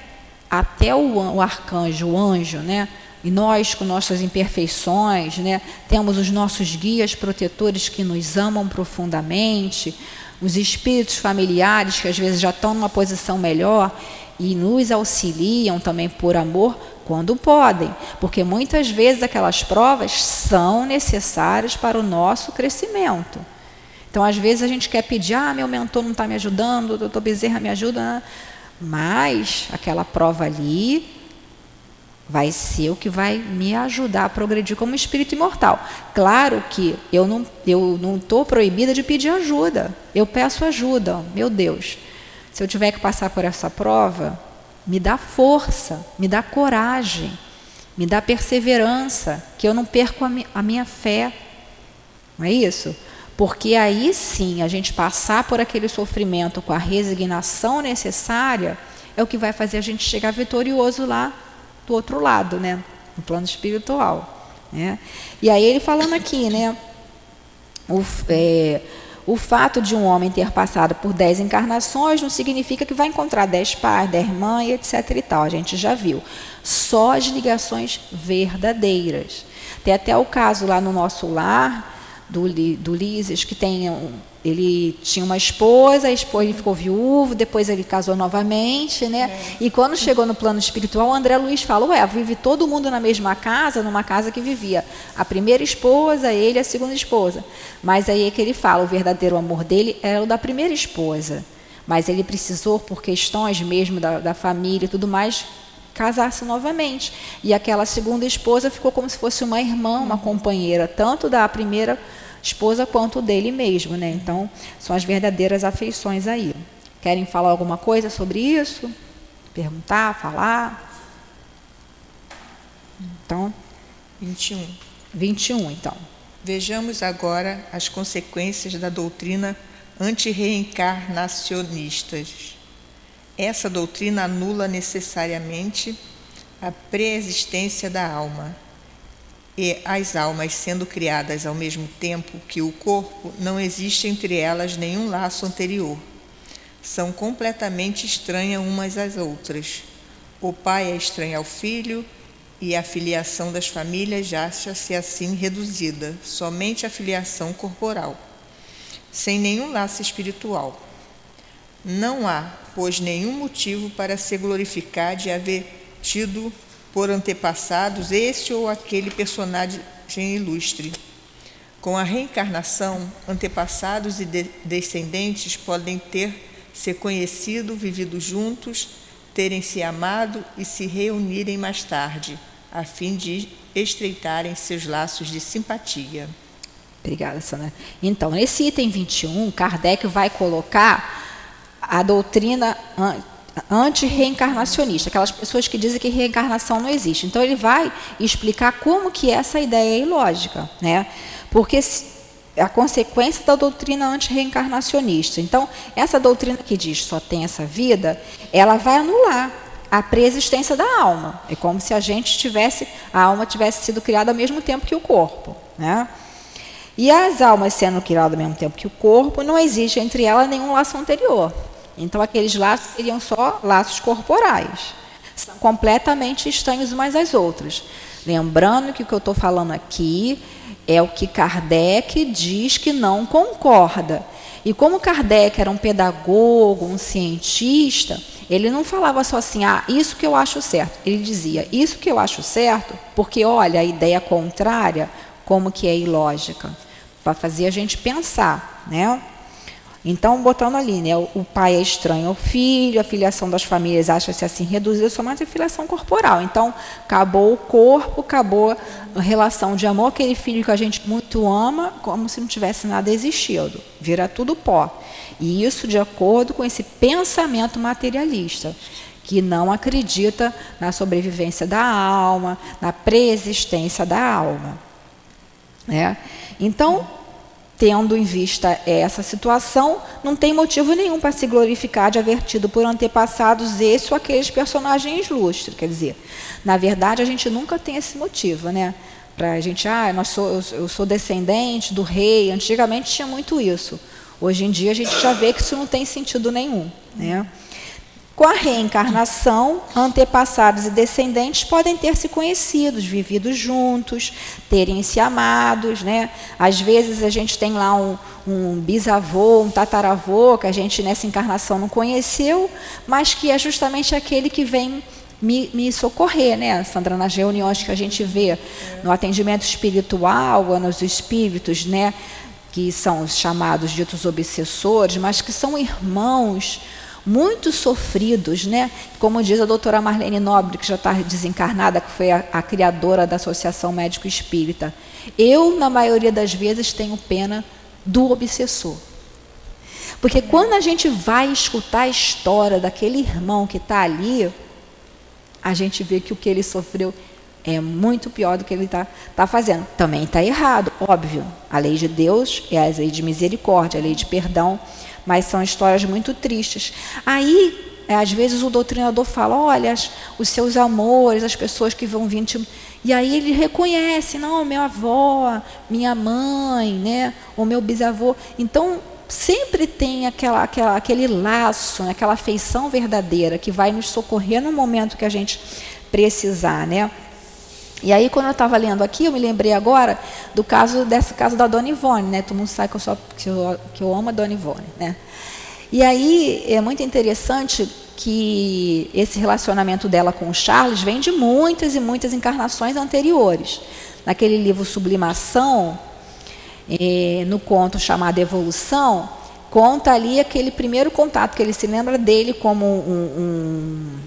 até o, o arcanjo, o anjo, né, e nós, com nossas imperfeições, né, temos os nossos guias protetores que nos amam profundamente, os espíritos familiares que às vezes já estão numa posição melhor e nos auxiliam também por amor quando podem, porque muitas vezes aquelas provas são necessárias para o nosso crescimento. Então, às vezes a gente quer pedir, ah, meu mentor não está me ajudando, o doutor Bezerra me ajuda, mas aquela prova ali vai ser o que vai me ajudar a progredir como espírito imortal. Claro que eu não eu não estou proibida de pedir ajuda. Eu peço ajuda, meu Deus. Se eu tiver que passar por essa prova, me dá força, me dá coragem, me dá perseverança, que eu não perco a, mi a minha fé. Não é isso? Porque aí sim, a gente passar por aquele sofrimento com a resignação necessária é o que vai fazer a gente chegar vitorioso lá outro lado, né? No plano espiritual. Né? E aí ele falando aqui, né? O, é, O fato de um homem ter passado por dez encarnações não significa que vai encontrar dez pais, dez mães, etc. e tal. A gente já viu. Só as ligações verdadeiras. Tem até o caso lá no nosso lar do, do Lises, que tem um, ele tinha uma esposa, a esposa ele ficou viúvo, depois ele casou novamente, né? É. E quando chegou no plano espiritual, o André Luiz falou: "Ué, vive todo mundo na mesma casa, numa casa que vivia a primeira esposa, ele a segunda esposa". Mas aí é que ele fala, o verdadeiro amor dele era o da primeira esposa. Mas ele precisou, por questões mesmo da, da família e tudo mais, casar-se novamente. E aquela segunda esposa ficou como se fosse uma irmã, uma companheira, tanto da primeira esposa quanto dele mesmo, né? Então, são as verdadeiras afeições aí. Querem falar alguma coisa sobre isso? Perguntar, falar? Então, 21. 21, então. Vejamos agora as consequências da doutrina antirreencarnacionistas. Essa doutrina anula necessariamente a preexistência da alma e as almas sendo criadas ao mesmo tempo que o corpo, não existe entre elas nenhum laço anterior. São completamente estranhas umas às outras. O pai é estranho ao filho e a filiação das famílias acha-se assim reduzida, somente a filiação corporal, sem nenhum laço espiritual. Não há, pois, nenhum motivo para se glorificar de haver tido por antepassados este ou aquele personagem ilustre. Com a reencarnação, antepassados e de descendentes podem ter se conhecido, vivido juntos, terem se amado e se reunirem mais tarde, a fim de estreitarem seus laços de simpatia. Obrigada, Sandra. Então, nesse item 21, Kardec vai colocar a doutrina anti-reencarnacionista, aquelas pessoas que dizem que reencarnação não existe. Então ele vai explicar como que essa ideia é ilógica, né? Porque a consequência da doutrina anti-reencarnacionista. Então, essa doutrina que diz só tem essa vida, ela vai anular a preexistência da alma. É como se a gente tivesse, a alma tivesse sido criada ao mesmo tempo que o corpo, né? E as almas sendo criadas ao mesmo tempo que o corpo, não existe entre elas nenhum laço anterior. Então, aqueles laços seriam só laços corporais. São completamente estranhos umas às outras. Lembrando que o que eu estou falando aqui é o que Kardec diz que não concorda. E como Kardec era um pedagogo, um cientista, ele não falava só assim, ah, isso que eu acho certo. Ele dizia, isso que eu acho certo, porque olha, a ideia contrária, como que é ilógica, para fazer a gente pensar, né? Então, botando ali, né, o pai é estranho ao filho, a filiação das famílias acha-se assim reduzida somente a filiação corporal. Então, acabou o corpo, acabou a relação de amor, aquele filho que a gente muito ama, como se não tivesse nada existido. Vira tudo pó. E isso de acordo com esse pensamento materialista, que não acredita na sobrevivência da alma, na preexistência da alma. Né? Então, Tendo em vista essa situação, não tem motivo nenhum para se glorificar de haver tido por antepassados esse ou aqueles personagens ilustres. Quer dizer, na verdade, a gente nunca tem esse motivo, né? Para a gente, ah, nós sou, eu sou descendente do rei. Antigamente tinha muito isso. Hoje em dia a gente já vê que isso não tem sentido nenhum, né? Com a reencarnação, antepassados e descendentes podem ter se conhecidos, vivido juntos, terem se amados. Né? Às vezes a gente tem lá um, um bisavô, um tataravô, que a gente nessa encarnação não conheceu, mas que é justamente aquele que vem me, me, socorrer, né, Sandra, nas reuniões que a gente vê no atendimento espiritual, nos espíritos, né, que são os chamados ditos obsessores, mas que são irmãos muito sofridos, né? Como diz a doutora Marlene Nobre, que já está desencarnada, que foi a, a criadora da Associação Médico Espírita. Eu, na maioria das vezes, tenho pena do obsessor. Porque quando a gente vai escutar a história daquele irmão que está ali, a gente vê que o que ele sofreu é muito pior do que ele está tá fazendo. Também está errado, óbvio. A lei de Deus é a lei de misericórdia, a lei de perdão mas são histórias muito tristes. Aí, é, às vezes, o doutrinador fala: olha, os seus amores, as pessoas que vão vir. Te... E aí ele reconhece: não, minha avó, minha mãe, né, o meu bisavô. Então, sempre tem aquela, aquela, aquele laço, né, aquela afeição verdadeira que vai nos socorrer no momento que a gente precisar, né? E aí, quando eu estava lendo aqui, eu me lembrei agora do caso desse caso da Dona Ivone, né? Todo mundo sabe que eu, só, que eu, que eu amo a Dona Ivone, né? E aí é muito interessante que esse relacionamento dela com o Charles vem de muitas e muitas encarnações anteriores. Naquele livro Sublimação, eh, no conto chamado Evolução, conta ali aquele primeiro contato que ele se lembra dele como um, um,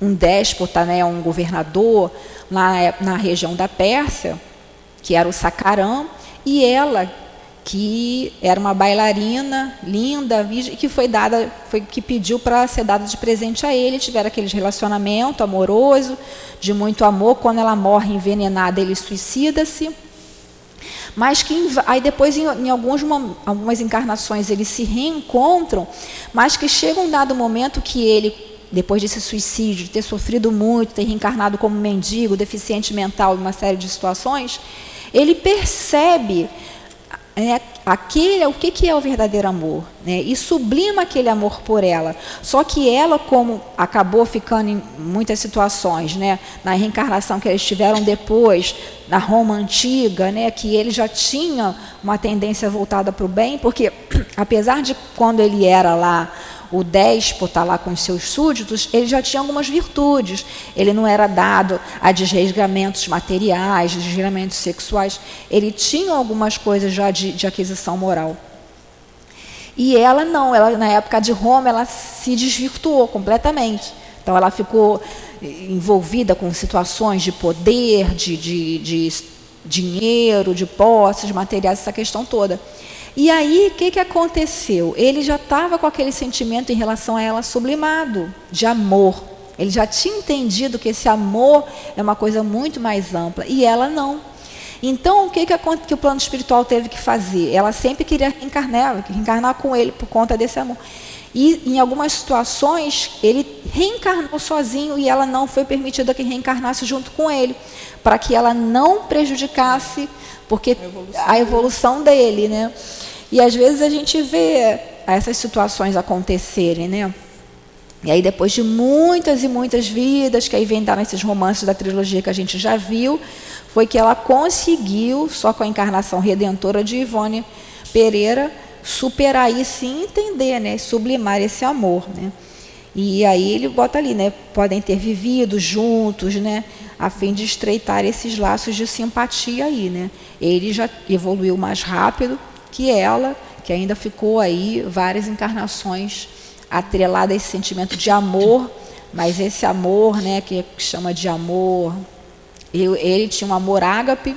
um déspota, né, um governador na, na região da Pérsia, que era o Sacaram, e ela, que era uma bailarina linda, que foi dada, foi que pediu para ser dada de presente a ele, tiveram aquele relacionamento amoroso, de muito amor, quando ela morre envenenada, ele suicida-se. Mas que aí depois em, em alguns, algumas encarnações eles se reencontram, mas que chega um dado momento que ele depois desse suicídio, de ter sofrido muito, ter reencarnado como mendigo, deficiente mental, uma série de situações, ele percebe é, aquele, o que, que é o verdadeiro amor, né? e sublima aquele amor por ela. Só que ela, como acabou ficando em muitas situações, né? na reencarnação que eles tiveram depois, na Roma antiga, né? que ele já tinha uma tendência voltada para o bem, porque (clears throat) apesar de quando ele era lá o déspota lá com os seus súditos, ele já tinha algumas virtudes. Ele não era dado a desregamentos materiais, desregamentos sexuais. Ele tinha algumas coisas já de, de aquisição moral. E ela não, ela na época de Roma, ela se desvirtuou completamente. Então ela ficou envolvida com situações de poder, de, de, de dinheiro, de posses materiais, essa questão toda. E aí, o que, que aconteceu? Ele já estava com aquele sentimento em relação a ela sublimado, de amor. Ele já tinha entendido que esse amor é uma coisa muito mais ampla, e ela não. Então, o que, que, que o plano espiritual teve que fazer? Ela sempre queria reencarnar, reencarnar com ele por conta desse amor. E em algumas situações, ele reencarnou sozinho e ela não foi permitida que reencarnasse junto com ele, para que ela não prejudicasse porque a evolução, a evolução dele, né? E às vezes a gente vê essas situações acontecerem, né? E aí depois de muitas e muitas vidas, que aí vem dar nesses romances da trilogia que a gente já viu, foi que ela conseguiu, só com a encarnação redentora de Ivone Pereira, superar isso e entender, né? Sublimar esse amor, né? E aí ele bota ali, né? Podem ter vivido juntos, né? A fim de estreitar esses laços de simpatia aí, né? Ele já evoluiu mais rápido que ela, que ainda ficou aí várias encarnações atrelada a esse sentimento de amor, mas esse amor, né, que chama de amor, ele, tinha um amor ágape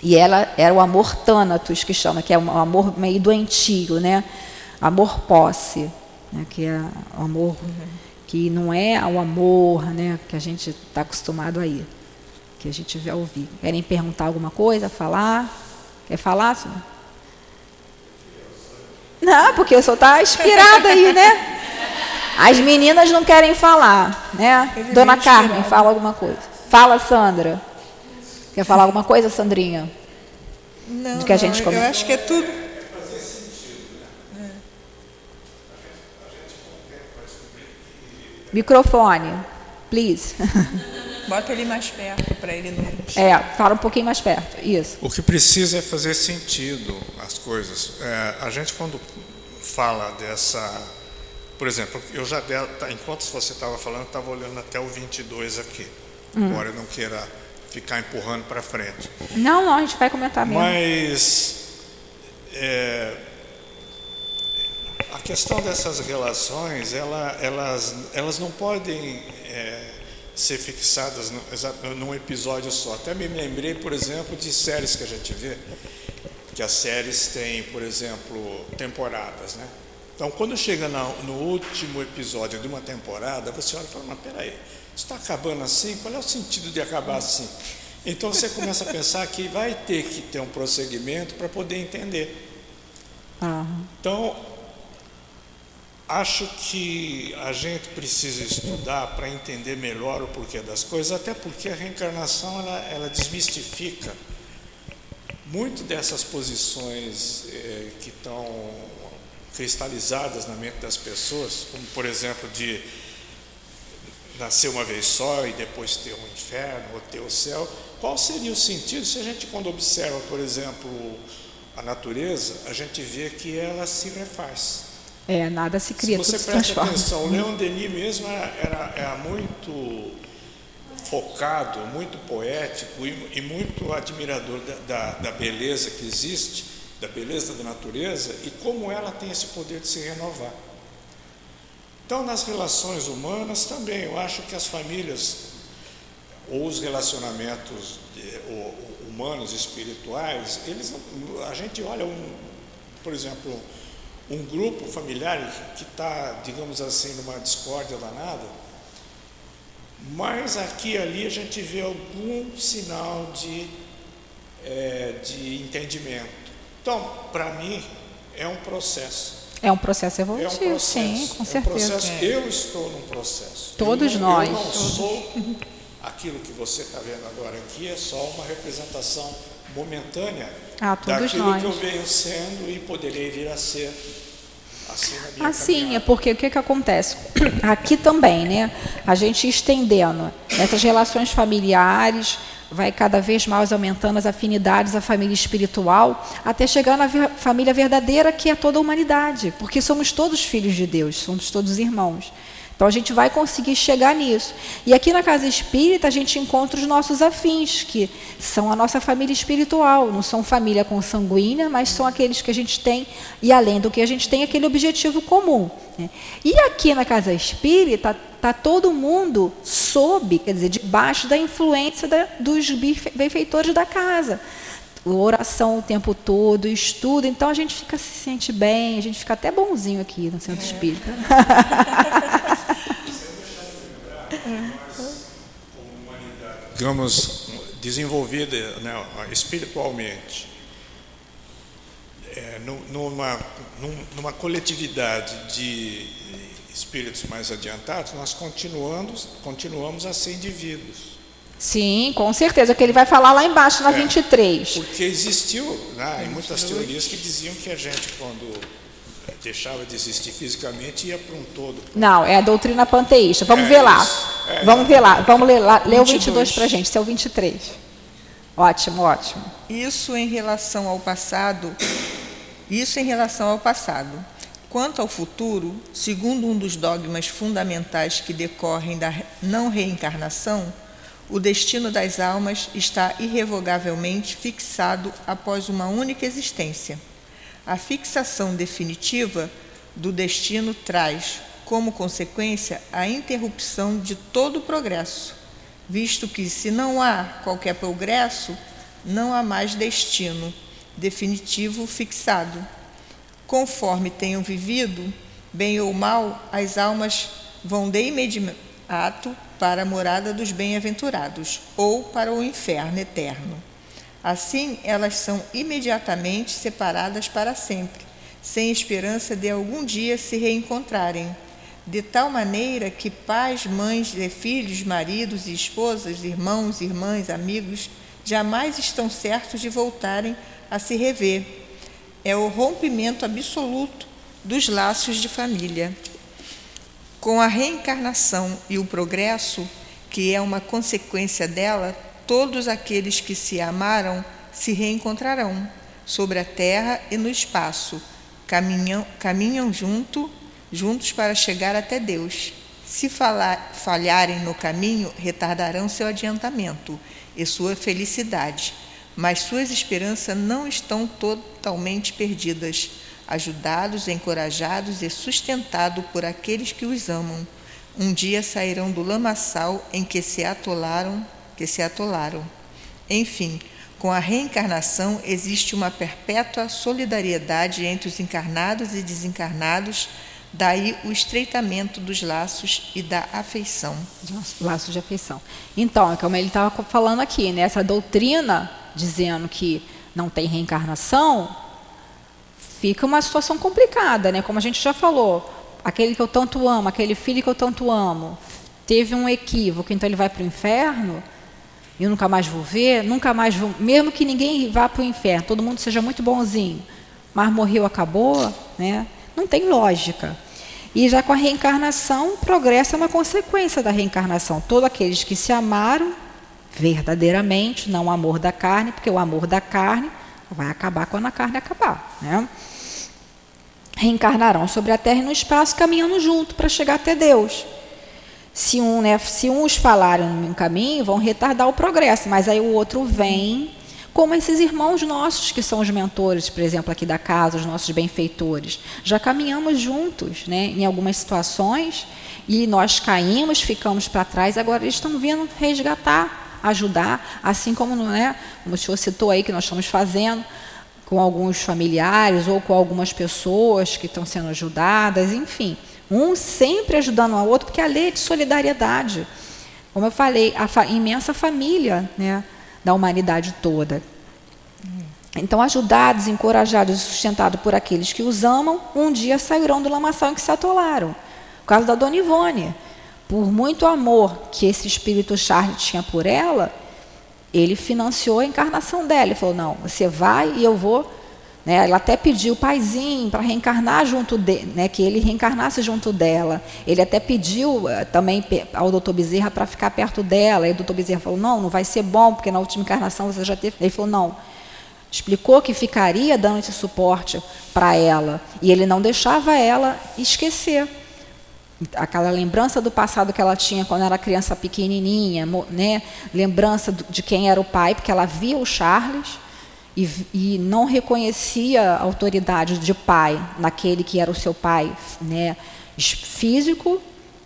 e ela era o amor tânatos, que chama, que é um amor meio doentio, né? Amor posse, né, que é amor que não é o amor, né, que a gente está acostumado aí, que a gente vai ouvir. Querem perguntar alguma coisa, falar? Quer falar, senhor? Não, porque eu só está inspirada aí, né? As meninas não querem falar, né? Dona Carmen, fala alguma coisa. Fala, Sandra. Quer falar alguma coisa, Sandrinha? Não, que a gente não, eu acho que é tudo. Microfone, please. (laughs) Bota ele mais perto para ele não. É, fala um pouquinho mais perto. Isso. O que precisa é fazer sentido as coisas. É, a gente quando fala dessa, por exemplo, eu já tá, enquanto você estava falando, estava olhando até o 22 aqui. Hum. Embora eu não queira ficar empurrando para frente. Não, não, a gente vai comentar mesmo. Mas é, a questão dessas relações, ela, elas, elas não podem é, ser fixadas no, num episódio só. Até me lembrei, por exemplo, de séries que a gente vê, que as séries têm, por exemplo, temporadas, né? Então, quando chega no último episódio de uma temporada, você olha e fala, mas peraí, isso está acabando assim? Qual é o sentido de acabar assim? Então, você começa a pensar que vai ter que ter um prosseguimento para poder entender. Então, Acho que a gente precisa estudar para entender melhor o porquê das coisas, até porque a reencarnação ela, ela desmistifica muito dessas posições eh, que estão cristalizadas na mente das pessoas, como por exemplo de nascer uma vez só e depois ter um inferno ou ter o céu, qual seria o sentido se a gente, quando observa, por exemplo, a natureza, a gente vê que ela se refaz. É, nada se cria, se você tudo presta atenção, o Leon Denis mesmo era, era, era muito focado, muito poético e, e muito admirador da, da, da beleza que existe, da beleza da natureza e como ela tem esse poder de se renovar. Então, nas relações humanas também, eu acho que as famílias ou os relacionamentos humanos espirituais, eles a gente olha um, por exemplo, um grupo familiar que está, digamos assim, numa discórdia danada, mas aqui e ali a gente vê algum sinal de, é, de entendimento. Então, para mim, é um processo. É um processo evolutivo, é um processo, sim, com é um certeza. Processo, eu estou num processo. Todos eu, nós. Eu não sou aquilo que você está vendo agora aqui, é só uma representação momentânea ah, daquilo nós. que eu venho sendo e poderei vir a ser. Assim, na assim é porque o que, que acontece? (clears throat) Aqui também, né? A gente estendendo essas relações familiares, vai cada vez mais aumentando as afinidades, a família espiritual, até chegar na família verdadeira, que é toda a humanidade, porque somos todos filhos de Deus, somos todos irmãos. Então a gente vai conseguir chegar nisso. E aqui na casa espírita a gente encontra os nossos afins, que são a nossa família espiritual. Não são família consanguínea, mas são aqueles que a gente tem, e além do que a gente tem, aquele objetivo comum. Né? E aqui na casa espírita está todo mundo sob, quer dizer, debaixo da influência da, dos benfeitores da casa oração o tempo todo, estudo, então a gente fica se sente bem, a gente fica até bonzinho aqui no centro é. espírita. (laughs) digamos, desenvolvida né, espiritualmente, é, numa, numa coletividade de espíritos mais adiantados, nós continuamos, continuamos a ser indivíduos. Sim, com certeza, que ele vai falar lá embaixo na é, 23. Porque existiu né, em muitas teorias que diziam que a gente, quando deixava de existir fisicamente, ia para um todo. Não, é a doutrina panteísta. Vamos é ver lá. É, Vamos ver lá. Vamos ler lá. Lê o 22 para a gente, esse é o 23. Ótimo, ótimo. Isso em relação ao passado, isso em relação ao passado. Quanto ao futuro, segundo um dos dogmas fundamentais que decorrem da não reencarnação, o destino das almas está irrevogavelmente fixado após uma única existência. A fixação definitiva do destino traz, como consequência, a interrupção de todo o progresso, visto que, se não há qualquer progresso, não há mais destino definitivo fixado. Conforme tenham vivido, bem ou mal, as almas vão de imediato para a morada dos bem-aventurados ou para o inferno eterno. Assim, elas são imediatamente separadas para sempre, sem esperança de algum dia se reencontrarem, de tal maneira que pais, mães e filhos, maridos e esposas, irmãos, irmãs, amigos, jamais estão certos de voltarem a se rever. É o rompimento absoluto dos laços de família. Com a reencarnação e o progresso, que é uma consequência dela, todos aqueles que se amaram se reencontrarão sobre a terra e no espaço, caminham, caminham junto, juntos para chegar até Deus. Se falar, falharem no caminho, retardarão seu adiantamento e sua felicidade, mas suas esperanças não estão totalmente perdidas ajudados, encorajados e sustentados por aqueles que os amam. Um dia sairão do lamaçal em que se atolaram, que se atolaram. Enfim, com a reencarnação existe uma perpétua solidariedade entre os encarnados e desencarnados, daí o estreitamento dos laços e da afeição. Laços de afeição. Então, é como ele estava falando aqui, né? essa doutrina dizendo que não tem reencarnação, fica uma situação complicada, né? Como a gente já falou, aquele que eu tanto amo, aquele filho que eu tanto amo, teve um equívoco, então ele vai para o inferno eu nunca mais vou ver, nunca mais vou, mesmo que ninguém vá para o inferno, todo mundo seja muito bonzinho, mas morreu, acabou, né? Não tem lógica. E já com a reencarnação, o progresso é uma consequência da reencarnação. Todos aqueles que se amaram verdadeiramente, não o amor da carne, porque o amor da carne vai acabar quando a carne acabar. Né? Reencarnarão sobre a terra e no espaço, caminhando junto para chegar até Deus. Se, um, né, se uns falarem um caminho, vão retardar o progresso, mas aí o outro vem, como esses irmãos nossos que são os mentores, por exemplo, aqui da casa, os nossos benfeitores. Já caminhamos juntos né, em algumas situações e nós caímos, ficamos para trás, agora eles estão vindo resgatar, ajudar, assim como, né, como o senhor citou aí que nós estamos fazendo com alguns familiares ou com algumas pessoas que estão sendo ajudadas, enfim. Um sempre ajudando o outro, porque a lei é de solidariedade. Como eu falei, a fa imensa família né, da humanidade toda. Então, ajudados, encorajados e sustentados por aqueles que os amam, um dia sairão do lamaçal em que se atolaram. O caso da Dona Ivone. Por muito amor que esse espírito Charles tinha por ela, ele financiou a encarnação dela. Ele falou: Não, você vai e eu vou né? Ela até pediu o paizinho para reencarnar junto dele, né? que ele reencarnasse junto dela. Ele até pediu uh, também ao doutor Bezerra para ficar perto dela. E o doutor Bezerra falou: não, não vai ser bom, porque na última encarnação você já teve. Ele falou: não. Explicou que ficaria dando esse suporte para ela. E ele não deixava ela esquecer aquela lembrança do passado que ela tinha quando era criança pequenininha, né? lembrança de quem era o pai, porque ela via o Charles, e, e não reconhecia a autoridade de pai naquele que era o seu pai né, físico,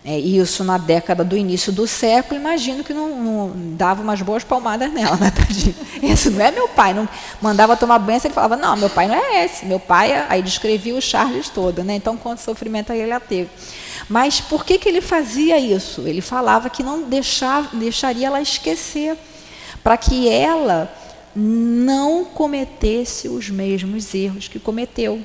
é, isso na década do início do século, imagino que não, não dava umas boas palmadas nela, (laughs) né, tadinho? Esse não é meu pai. Não, mandava tomar banho, ele falava, não, meu pai não é esse. Meu pai, aí descrevia o Charles todo, né? Então, quanto sofrimento ele teve. Mas por que, que ele fazia isso? Ele falava que não deixava, deixaria ela esquecer, para que ela não cometesse os mesmos erros que cometeu.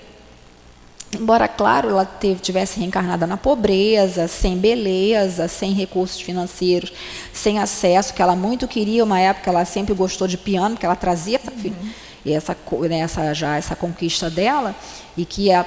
Embora, claro, ela teve, tivesse reencarnada na pobreza, sem beleza, sem recursos financeiros, sem acesso, que ela muito queria, uma época ela sempre gostou de piano, que ela trazia uhum. essa, né, essa, já essa conquista dela, e que a,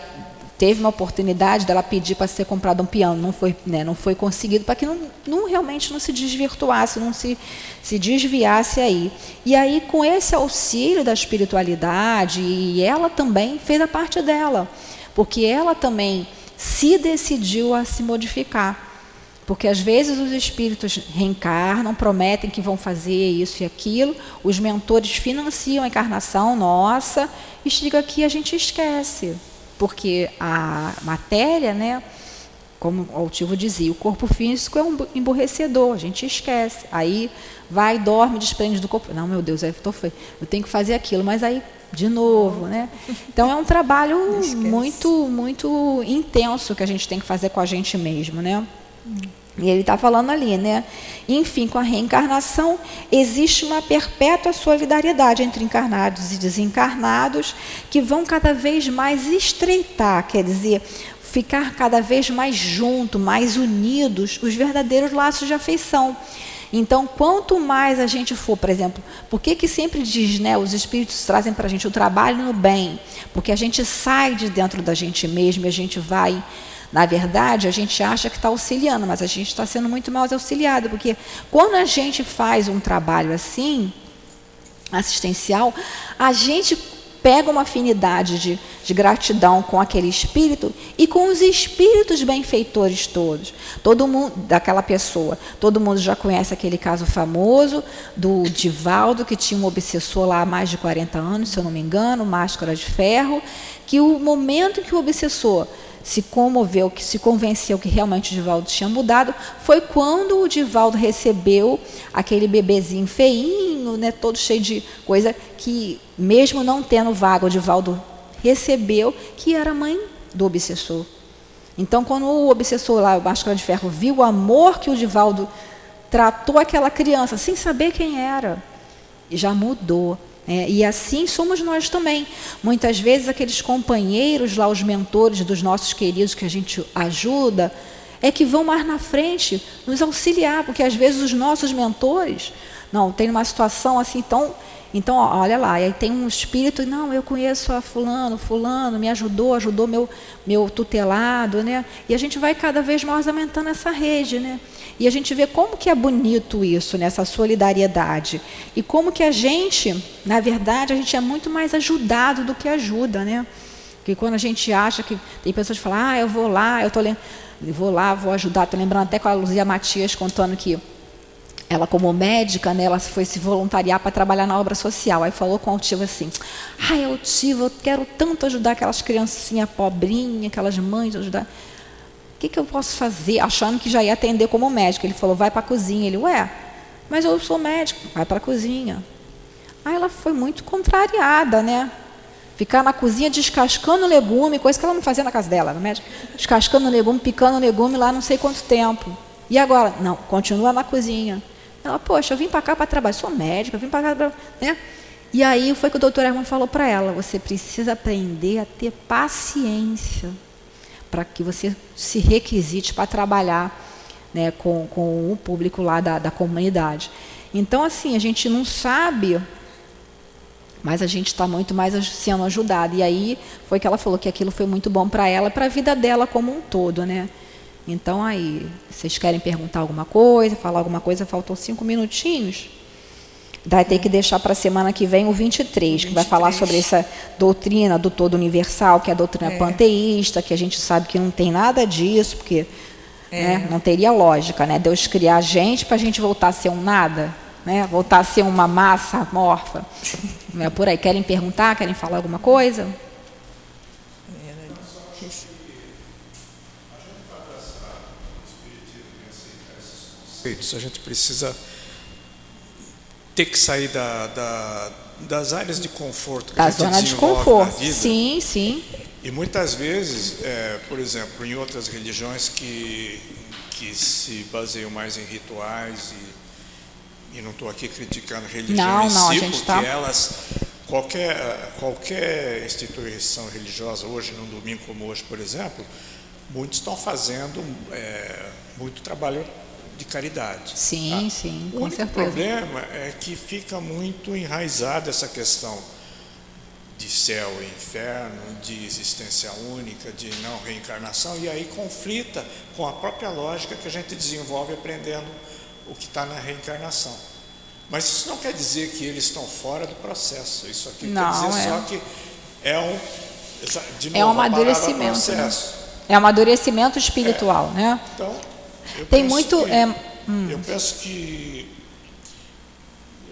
teve uma oportunidade dela pedir para ser comprado um piano, não foi, né, não foi conseguido, para que não, não, realmente não se desvirtuasse, não se, se desviasse aí. E aí, com esse auxílio da espiritualidade, e ela também fez a parte dela, porque ela também se decidiu a se modificar. Porque às vezes os espíritos reencarnam, prometem que vão fazer isso e aquilo, os mentores financiam a encarnação nossa, e chega aqui a gente esquece porque a matéria, né, como o Altivo dizia, o corpo físico é um emborrecedor, a gente esquece. Aí vai, dorme, desprende do corpo. Não, meu Deus, eu, tô feio. eu tenho que fazer aquilo, mas aí de novo, né? Então é um trabalho (laughs) muito, muito intenso que a gente tem que fazer com a gente mesmo, né? E ele está falando ali, né? Enfim, com a reencarnação, existe uma perpétua solidariedade entre encarnados e desencarnados que vão cada vez mais estreitar, quer dizer, ficar cada vez mais junto, mais unidos, os verdadeiros laços de afeição. Então, quanto mais a gente for, por exemplo, por que, que sempre diz, né, os espíritos trazem para a gente o trabalho no bem? Porque a gente sai de dentro da gente mesmo e a gente vai na verdade, a gente acha que está auxiliando, mas a gente está sendo muito mal auxiliado, porque quando a gente faz um trabalho assim, assistencial, a gente pega uma afinidade de, de, gratidão com aquele espírito e com os espíritos benfeitores todos. Todo mundo, daquela pessoa. Todo mundo já conhece aquele caso famoso do Divaldo, que tinha um obsessor lá há mais de 40 anos, se eu não me engano, máscara de ferro, que o momento que o obsessor se comoveu, que se convenceu que realmente o Divaldo tinha mudado, foi quando o Divaldo recebeu aquele bebezinho feinho, né, todo cheio de coisa, que mesmo não tendo vaga, o Divaldo recebeu, que era mãe do obsessor. Então, quando o obsessor lá, o Máscara de Ferro, viu o amor que o Divaldo tratou aquela criança, sem saber quem era, já mudou. É, e assim somos nós também. Muitas vezes aqueles companheiros lá, os mentores dos nossos queridos que a gente ajuda, é que vão mais na frente nos auxiliar, porque às vezes os nossos mentores, não, tem uma situação assim tão Então, olha lá, aí tem um espírito, não, eu conheço a fulano, fulano, me ajudou, ajudou meu, meu tutelado, né? E a gente vai cada vez mais aumentando essa rede, né? E a gente vê como que é bonito isso, né? solidariedade. E como que a gente, na verdade, a gente é muito mais ajudado do que ajuda, né? Porque quando a gente acha que tem pessoas que falam, ah, eu vou lá, eu tô lendo, vou lá, vou ajudar. Estou lembrando até com a Luzia Matias contando que ela como médica, né, ela foi se voluntariar para trabalhar na obra social. Aí falou com o Altivo assim: "Ai, Altivo, eu quero tanto ajudar aquelas criancinhas pobrinhas, aquelas mães, ajudar. O que, que eu posso fazer?" Achando que já ia atender como médico. Ele falou: "Vai para a cozinha." Ele: "Ué, mas eu sou médico." "Vai para a cozinha." Aí ela foi muito contrariada, né? Ficar na cozinha descascando legume, coisa que ela não fazia na casa dela, no médico. Descascando legume, picando legume lá não sei quanto tempo. E agora? Não, continua na cozinha. Ela, poxa, eu vim para cá para trabalhar, sou médica, eu vim para cá para. Né? E aí foi que o doutor Herman falou para ela: você precisa aprender a ter paciência para que você se requisite para trabalhar né, com, com o público lá da, da comunidade. Então, assim, a gente não sabe, mas a gente está muito mais sendo ajudado. E aí foi que ela falou que aquilo foi muito bom para ela, para a vida dela como um todo, né? Então aí, vocês querem perguntar alguma coisa, falar alguma coisa, faltam cinco minutinhos. Vai ter que deixar para a semana que vem o 23, 23, que vai falar sobre essa doutrina do todo universal, que é a doutrina é. panteísta, que a gente sabe que não tem nada disso, porque é. né, não teria lógica, né? Deus criar a gente para a gente voltar a ser um nada, né? voltar a ser uma massa morfa. Não (laughs) é por aí. Querem perguntar? Querem falar alguma coisa? A gente precisa ter que sair da, da, das áreas de conforto que da a gente zona de conforto. Vida. Sim, sim. E muitas vezes, é, por exemplo, em outras religiões que, que se baseiam mais em rituais, e, e não estou aqui criticando religião não, em não, si, porque tá... elas, qualquer, qualquer instituição religiosa, hoje, num domingo como hoje, por exemplo, muitos estão fazendo é, muito trabalho de caridade. Sim, tá? sim, com o único problema é que fica muito enraizada essa questão de céu e inferno, de existência única, de não reencarnação, e aí conflita com a própria lógica que a gente desenvolve aprendendo o que está na reencarnação. Mas isso não quer dizer que eles estão fora do processo. Isso aqui não, quer dizer é. só que é um de novo, é um amadurecimento. Né? É um amadurecimento espiritual, é. né? Então, eu Tem muito. Que, é, hum. Eu penso que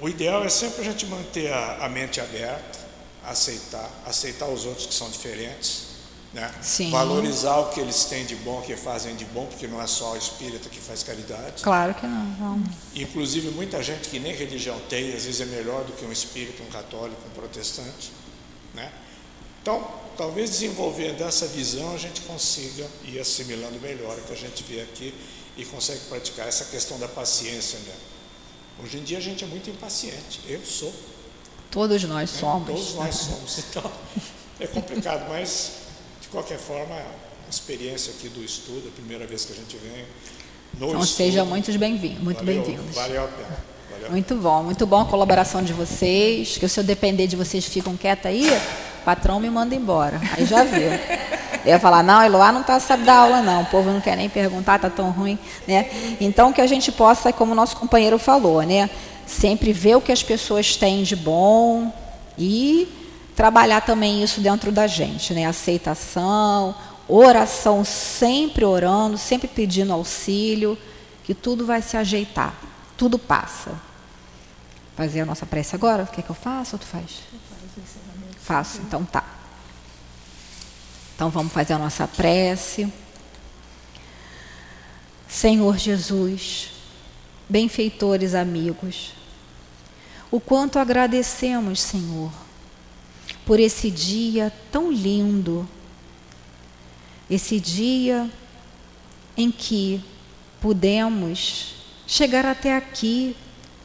o ideal é sempre a gente manter a, a, mente aberta, aceitar, aceitar os outros que são diferentes, né? valorizar o que eles têm de bom, o que fazem de bom, porque não é só o espírita que faz caridade. Claro que não. não. Inclusive, muita gente que nem religião tem, às vezes é melhor do que um espírita, um católico, um protestante. Né? Então, talvez desenvolvendo essa visão, a gente consiga ir assimilando melhor o que a gente vê aqui e consegue praticar essa questão da paciência. Né? Hoje em dia a gente é muito impaciente. Eu sou. Todos nós né? somos. Todos nós somos. Então é complicado, mas de qualquer forma, a experiência aqui do estudo, a primeira vez que a gente vem. No então estudo, sejam muito bem-vindos. Muito bem-vindos. Valeu a pena. Valeu muito bom, muito bom a colaboração de vocês. Que se eu depender de vocês ficam quietos aí, o patrão me manda embora. Aí já viu. Eu ia falar, não, Eloá não está sabe dar aula, não. O povo não quer nem perguntar, está tão ruim. Né? Então, que a gente possa, como o nosso companheiro falou, né? sempre ver o que as pessoas têm de bom e trabalhar também isso dentro da gente. Né? Aceitação, oração, sempre orando, sempre pedindo auxílio, que tudo vai se ajeitar, tudo passa. Fazer a nossa prece agora? Quer que eu faça ou tu faz? Faço, então tá. Então vamos fazer a nossa prece. Senhor Jesus, benfeitores amigos, o quanto agradecemos, Senhor, por esse dia tão lindo, esse dia em que pudemos chegar até aqui,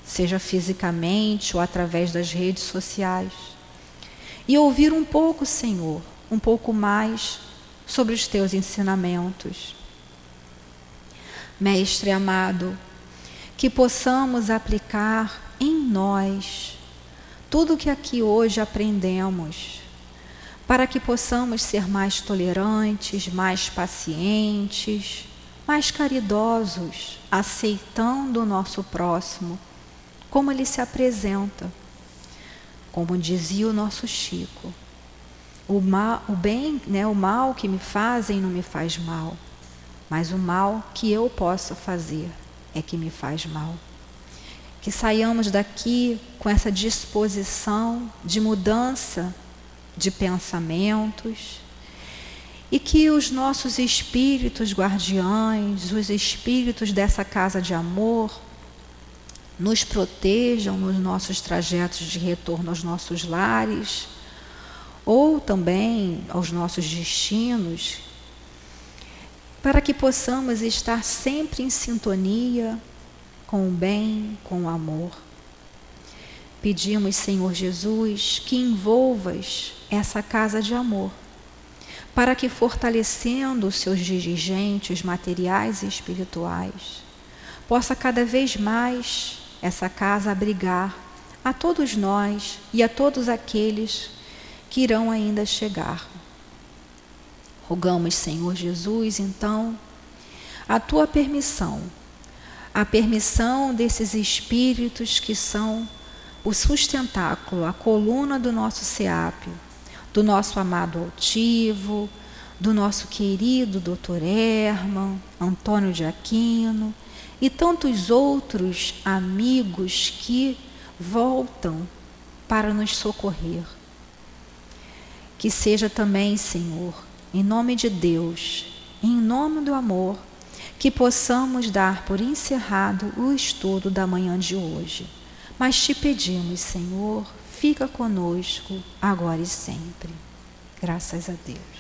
seja fisicamente ou através das redes sociais, e ouvir um pouco, Senhor, um pouco mais sobre os teus ensinamentos. Mestre amado, que possamos aplicar em nós tudo que aqui hoje aprendemos, para que possamos ser mais tolerantes, mais pacientes, mais caridosos, aceitando o nosso próximo, como ele se apresenta. Como dizia o nosso Chico, o, mal, o bem, né, o mal que me fazem não me faz mal, mas o mal que eu posso fazer é que me faz mal. Que saiamos daqui com essa disposição de mudança de pensamentos e que os nossos espíritos guardiães, os espíritos dessa casa de amor, nos protejam nos nossos trajetos de retorno aos nossos lares ou também aos nossos destinos, para que possamos estar sempre em sintonia com o bem, com o amor. Pedimos, Senhor Jesus, que envolvas essa casa de amor, para que, fortalecendo os seus dirigentes materiais e espirituais, possa cada vez mais essa casa abrigar a todos nós e a todos aqueles que irão ainda chegar. Rogamos, Senhor Jesus, então, a tua permissão, a permissão desses espíritos que são o sustentáculo, a coluna do nosso SEAP, do nosso amado altivo, do nosso querido Dr. Herman, Antônio de Aquino e tantos outros amigos que voltam para nos socorrer. Que seja também, Senhor, em nome de Deus, em nome do amor, que possamos dar por encerrado o estudo da manhã de hoje. Mas te pedimos, Senhor, fica conosco agora e sempre. Graças a Deus.